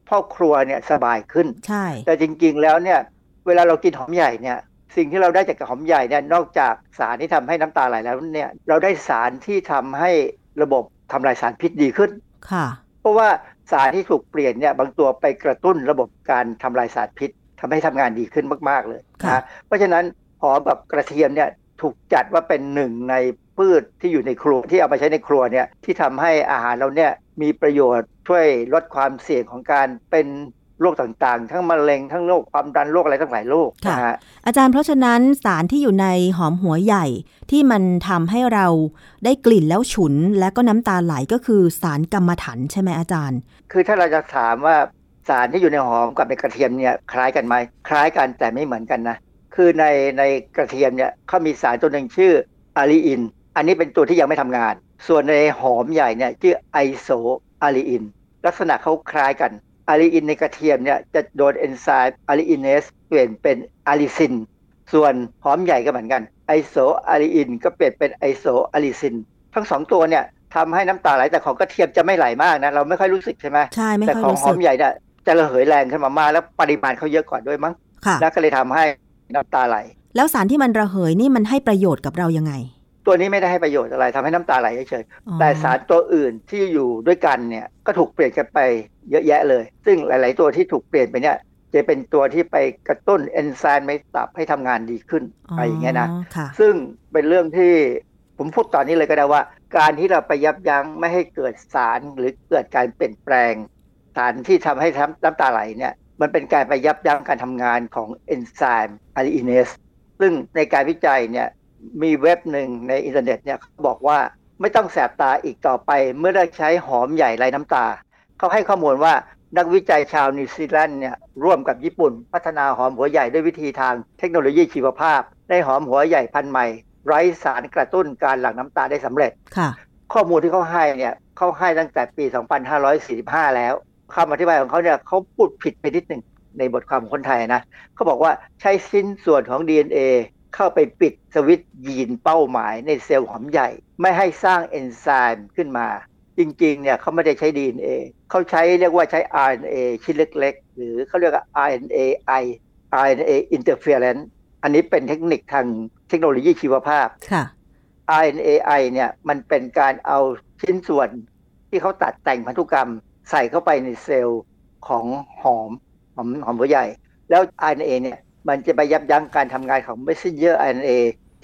[SPEAKER 10] พ่อครัวเนี่ยสบายขึ้น
[SPEAKER 9] ใช่
[SPEAKER 10] แต่จริงๆแล้วเนี่ย เวลาเรากินหอมใหญ่เนี่ยสิ่งที่เราได้จากหอมใหญ่เนี่ยนอกจากสารที่ทำให้น้ำตาไหลแล้วเนี่ยเราได้สารที่ทำให้ระบบทำลายสารพิษดีขึ้น
[SPEAKER 9] ค่ะ
[SPEAKER 10] เพราะว่าสารที่ถูกเปลี่ยนเนี่ยบางตัวไปกระตุ้นระบบการทำลายสารพิษทำให้ทำงานดีขึ้นมาก ๆเลยนะเพราะฉะนั้นห อมกับกระเทียมเนี่ยถูกจัดว่าเป็นหนึ่งในพืชที่อยู่ในครัวที่เอามาใช้ในครัวเนี่ยที่ทำให้อาหารเราเนี่ยมีประโยชน์ช่วยลดความเสี่ยงของการเป็นโรคต่างๆ ทั้งมะเร็งทั้งโรคความดันโรคอะไรทั้งหลายโรคนะฮะ
[SPEAKER 9] อาจารย์เพราะฉะนั้นสารที่อยู่ในหอมหัวใหญ่ที่มันทำให้เราได้กลิ่นแล้วฉุน และก็น้ำตาไหลก็คือสารกรรมฐานใช่ไหมอาจารย์
[SPEAKER 10] คือถ้าเราจะถามว่าสารที่อยู่ในหอมกับในกระเทียมเนี่ยคล้ายกันไหมคล้ายกันแต่ไม่เหมือนกันนะ คือในในกระเทียมเนี่ยเขามีสารตัวหนึ่งชื่ออาลีอิน อันนี้เป็นตัวที่ยังไม่ทำงาน ส่วนในหอมใหญ่เนี่ยชื่อไอโซอาลีอิน ลักษณะเขาคล้ายกันอาลีอินในกระเทียมเนี่ยจะโดนเอนไซม์อาลีอินเนสเปลี่ยนเป็นallicin ส่วนหอมใหญ่ก็เหมือนกัน isoalliin ก็เปลี่ยนเป็น isoallicin ทั้งสองตัวเนี่ยทำให้น้ำตาไหลแต่ของกระเทียมจะไม่ไหลมากนะเราไม่ค่อยรู้สึกใช่ไหม
[SPEAKER 9] ใช่ไม่
[SPEAKER 10] ค่อยรู้สึกแต่ของหอมใหญ่เนี่ยจะระเหยแรงขึ้นมามากแล้วปริมาณเขาเยอะกว่าด้วยมั้งแล้วก็เลยทำให้ น้ำตาไหล
[SPEAKER 9] แล้วสารที่มันระเหยนี่มันให้ประโยชน์กับเรายังไง
[SPEAKER 10] ตัวนี้ไม่ได้ให้ประโยชน์อะไรทำให้น้ำตาไหลเฉยๆแต่สารตัวอื่นที่อยู่ด้วยกันเนี่ยก็ถูกเปลี่ยนกันไปเยอะแยะเลย ซึ่งหลาย ๆ ตัวที่ถูกเปลี่ยนไปเนี่ยจะเป็นตัวที่ไปกระตุ้นเอนไซม์ในตับให้ทำงานดีขึ้นอะไรอย่างเงี้ยนะซึ่งเป็นเรื่องที่ผมพูดตอนนี้เลยก็ได้ว่า การที่เราไปยับยั้งไม่ให้เกิดสารหรือเกิดการเปลี่ยนแปลง สารที่ทำให้น้ำตาไหลเนี่ย มันเป็นการไปยับยั้งการทำงานของเอนไซม์ alliinase ซึ่งในการวิจัยเนี่ยมีเว็บหนึ่งในอินเทอร์เน็ตเนี่ยบอกว่าไม่ต้องแสบตาอีกต่อไป เมื่อได้ใช้หอมใหญ่ไรน้ำตา เขาให้ข้อมูลว่านักวิจัยชาวนิวซีแลนด์เนี่ยร่วมกับญี่ปุ่น พัฒนาหอมหัวใหญ่ด้วยวิธีทางเทคโนโลยีชีวภาพ ได้หอมหัวใหญ่พันธุ์ใหม่ ไร้สารกระตุ้นการหลั่งน้ำตาได้สำเร็จ
[SPEAKER 9] ค่ะ
[SPEAKER 10] ข้อมูลที่เขาให้เนี่ยเขาให้ตั้งแต่ปี 2545 แล้ว คำอธิบายของเขาเนี่ยเขาพูดผิดไปนิดหนึ่งในบทความของคนไทยนะเขาบอกว่าใช้ชิ้นส่วนของ DNA เข้าไปปิดสวิตยีนเป้าหมายในเซลล์หอมใหญ่ ไม่ให้สร้างเอนไซม์ขึ้นมา จริงๆเนี่ยเขาไม่ได้ใช้ DNA เขาใช้เรียกว่าใช้ RNA ชิ้นเล็ก ๆ หรือเขาเรียกว่า RNAi RNA interference อันนี้เป็นเทคนิคทางเทคโนโลยีชีวภาพ RNAi เนี่ยมันเป็นการเอาชิ้นส่วนที่เขาตัดแต่งพันธุกรรม ใส่เข้าไปในเซลล์ของหอมหอมหอมหัวใหญ่ แล้ว RNA เนี่ยมันจะไปยับยั้งการทำงานของ messenger RNA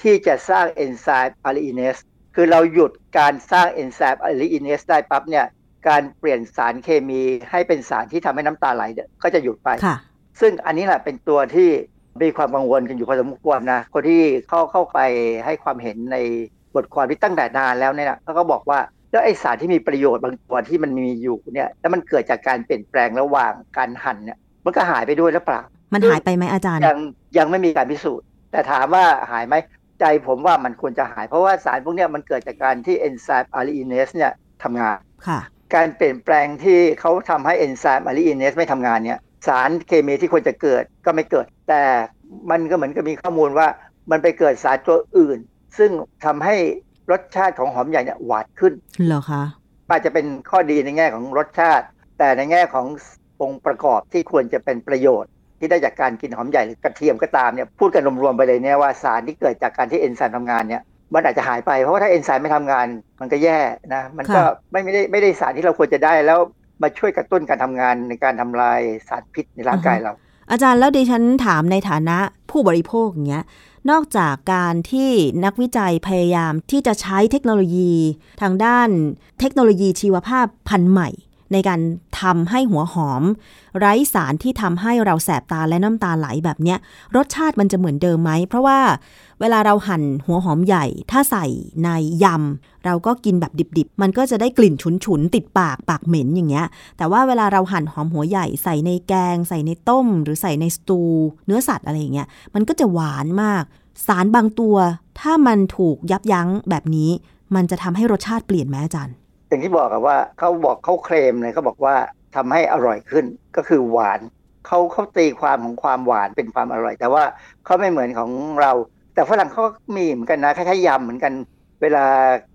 [SPEAKER 10] ที่จะสร้างเอนไซม์อะลีอินเนสคือเราหยุดการสร้างเอนไซม์อะลีอินเนสได้ปั๊บเนี่ยการเปลี่ยนสารเคมีให้เป็นสารที่ทำให้น้ำตาไหลก็จะหยุดไป ซึ่งอันนี้แหละเป็นตัวที่มีความกังวลกันอยู่พอสมควรนะ คนที่เข้าเข้าไปให้ความเห็นในบทความที่ตั้งแต่นานแล้วเนี่ยเขาก็บอกว่า แล้วไอสารที่มีประโยชน์บางตัวที่มันมีอยู่เนี่ยแล้วมันเกิดจากการเปลี่ยนแปลงระหว่างการหั่นเนี่ยมันก็หายไปด้วยหรือเปล่า
[SPEAKER 9] มันหายไปไหมอาจารย์
[SPEAKER 10] ยังยังไม่มีการพิสูจน์ แต่ถามว่าหายไหมใจผมว่ามันควรจะหาย เพราะว่าสารพวกนี้มันเกิดจากการที่เอนไซม์อะลีอินเนสเนี่ยทำงาน
[SPEAKER 9] ค่ะ
[SPEAKER 10] การเปลี่ยนแปลงที่เขาทำให้เอนไซม์อะลีอินเนสไม่ทำงานเนี่ยสารเคมีที่ควรจะเกิดก็ไม่เกิด แต่มันก็เหมือนกับมีข้อมูลว่ามันไปเกิดสารตัวอื่น ซึ่งทำให้ รสชาติของหอมใหญ่เนี่ยหวานขึ้น
[SPEAKER 9] เหรอคะ
[SPEAKER 10] อาจจะเป็นข้อดีในแง่ของรสชาติ แต่ในแง่ขององค์ประกอบที่ควรจะเป็นประโยชน์ที่ได้จากการกินหอมใหญ่หรือกระเทียมก็ตามเนี่ยพูดกันรวมๆไปเลยเนี่ยว่าสารที่เกิดจากการที่เอนไซม์ทำงานเนี่ยมันอาจจะหายไปเพราะว่าถ้าเอนไซม์ไม่ทำงานมันก็แย่นะมันก็ไม่ไม่ได้ไม่ได้สารที่เราควรจะได้แล้วมาช่วยกระตุ้นการทำงานในการทำลายสารพิษในร่างกายเรา
[SPEAKER 9] อาจารย์แล้วดิฉันถามในฐานะผู้บริโภคอย่างเงี้ย นอกจากการที่นักวิจัยพยายามที่จะใช้เทคโนโลยี ทางด้านเทคโนโลยีชีวภาพพันธุ์ใหม่ ในการทำให้หัวหอม ไร้สารที่ทำให้เราแสบตาและน้ำตาไหลแบบเนี้ย รสชาติมันจะเหมือนเดิมไหม เพราะว่าเวลาเราหั่นหัวหอมใหญ่ ถ้าใส่ในยำเราก็กินแบบดิบๆ มันก็จะได้กลิ่นฉุนๆติดปากปากเหม็นอย่างเงี้ย แต่ว่าเวลาเราหั่นหอมหัวใหญ่ใส่ในแกง ใส่ในต้ม หรือใส่ในสตู เนื้อสัตว์อะไรอย่างเงี้ยมันก็จะหวานมาก สารบางตัว ถ้ามันถูกยับยั้งแบบนี้ มันจะทำให้รสชาติเปลี่ยนไหมอาจารย์
[SPEAKER 10] อย่างที่บอกอะว่าเขาบอกเขาเคลมเลยเขาบอกว่าทำให้อร่อยขึ้นก็คือหวานเขาเขาตีความของความหวานเป็นความอร่อย แต่ว่าเขาไม่เหมือนของเรา แต่ฝรั่งเขามีเหมือนกันนะคล้ายๆยำเหมือนกัน เวลา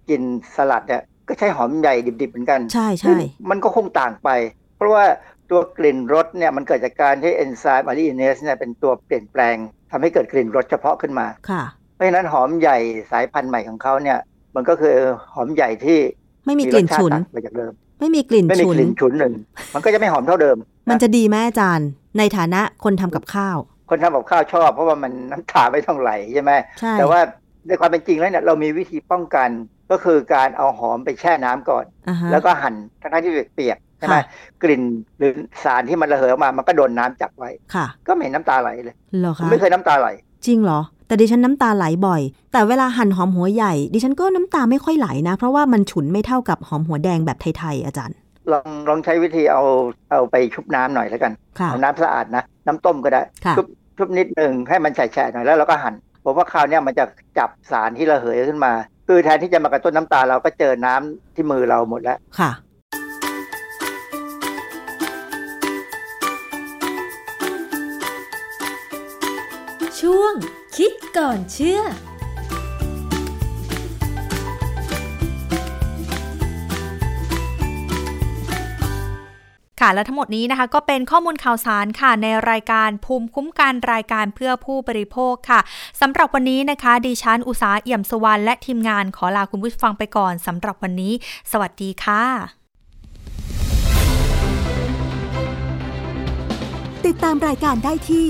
[SPEAKER 10] กินสลัดเนี่ยก็ใช้หอมใหญ่ดิบๆเหมือนกัน
[SPEAKER 9] ใช่ใช่
[SPEAKER 10] มันก็คงต่างไป เพราะว่าตัวกลิ่นรสเนี่ยมันเกิดจากการที่เอนไซม์อะลีอินเนสเนี่ยเป็นตัวเปลี่ยนแปลงทำให้เกิดกลิ่นรสเฉพาะขึ้นมา
[SPEAKER 9] ค่ะ
[SPEAKER 10] เพราะฉะนั้นหอมใหญ่สายพันธุ์ใหม่ของเขาเนี่ยมันก็คือหอมใหญ่ที่
[SPEAKER 9] ไม่มีกลิ่นฉุน
[SPEAKER 10] ไปจากเดิม
[SPEAKER 9] ไม่มีกลิ่นฉุนไม่
[SPEAKER 10] มีกลิ่นฉุนหนึ่งมันก็จะไม่หอมเท่าเดิม
[SPEAKER 9] มันจะดีไหมอาจารย์ ในฐานะคนทำกับข้าว
[SPEAKER 10] คนทำกับข้าวชอบเพราะว่ามันน้ำตาไม่ต้องไหลใช่ไหม
[SPEAKER 9] ใช่
[SPEAKER 10] แต่ว่าในความเป็นจริงแล้วเนี่ยเรามีวิธีป้องกันก็คือการเอาหอมไปแช่น้ำก่อน
[SPEAKER 9] uh-huh.
[SPEAKER 10] แล้วก็หั่นทั้งที่เปียกใช่ช่ไหมกลิ่นหรือสารที่มันระเหยออกมา มันก็โดนน้าจับไว้
[SPEAKER 9] ค่ะ
[SPEAKER 10] ก็ไม่เห็นน้ำตาไหลเลย
[SPEAKER 9] เหรอคะ
[SPEAKER 10] ไม่เคยน้ำตาไหล
[SPEAKER 9] จริงเหรอ แต่ดิฉันน้ำตาไหลบ่อย แต่เวลาหั่นหอมหัวใหญ่ ดิฉันก็น้ำตาไม่ค่อยไหลนะ เพราะว่ามันฉุนไม่เท่ากับหอมหัวแดงแบบไทยๆอาจารย์
[SPEAKER 10] ลองลองใช้วิธีเอาเอาไปชุบน้ำหน่อยแล้วกันเอาน้ำสะอาดนะ น้ำต้มก็ได้ ชุบชุบนิดหนึ่งให้มันแฉะๆหน่อยแล้วเราก็หั่นผมว่าคราวนี้มันจะจับสารที่ระเหยขึ้นมา คือแทนที่จะมากระตุ้นน้ำตาเราก็เจอน้ำที่มือเราหมดแล้ว
[SPEAKER 9] ค่ะ
[SPEAKER 11] ช่วง คิดก่อนเชื่อ
[SPEAKER 1] ค่ะและทั้งหมดนี้นะคะก็เป็นข้อมูลข่าวสารค่ะในรายการภูมิคุ้มกันรายการเพื่อผู้บริโภคค่ะสำหรับวันนี้นะคะ ดิฉันอุสาเอี่ยมสวรรณและทีมงานขอลาคุณผู้ฟังไปก่อนสำหรับวันนี้ สวัสดีค่ะ
[SPEAKER 9] ติดตามรายการได้ที่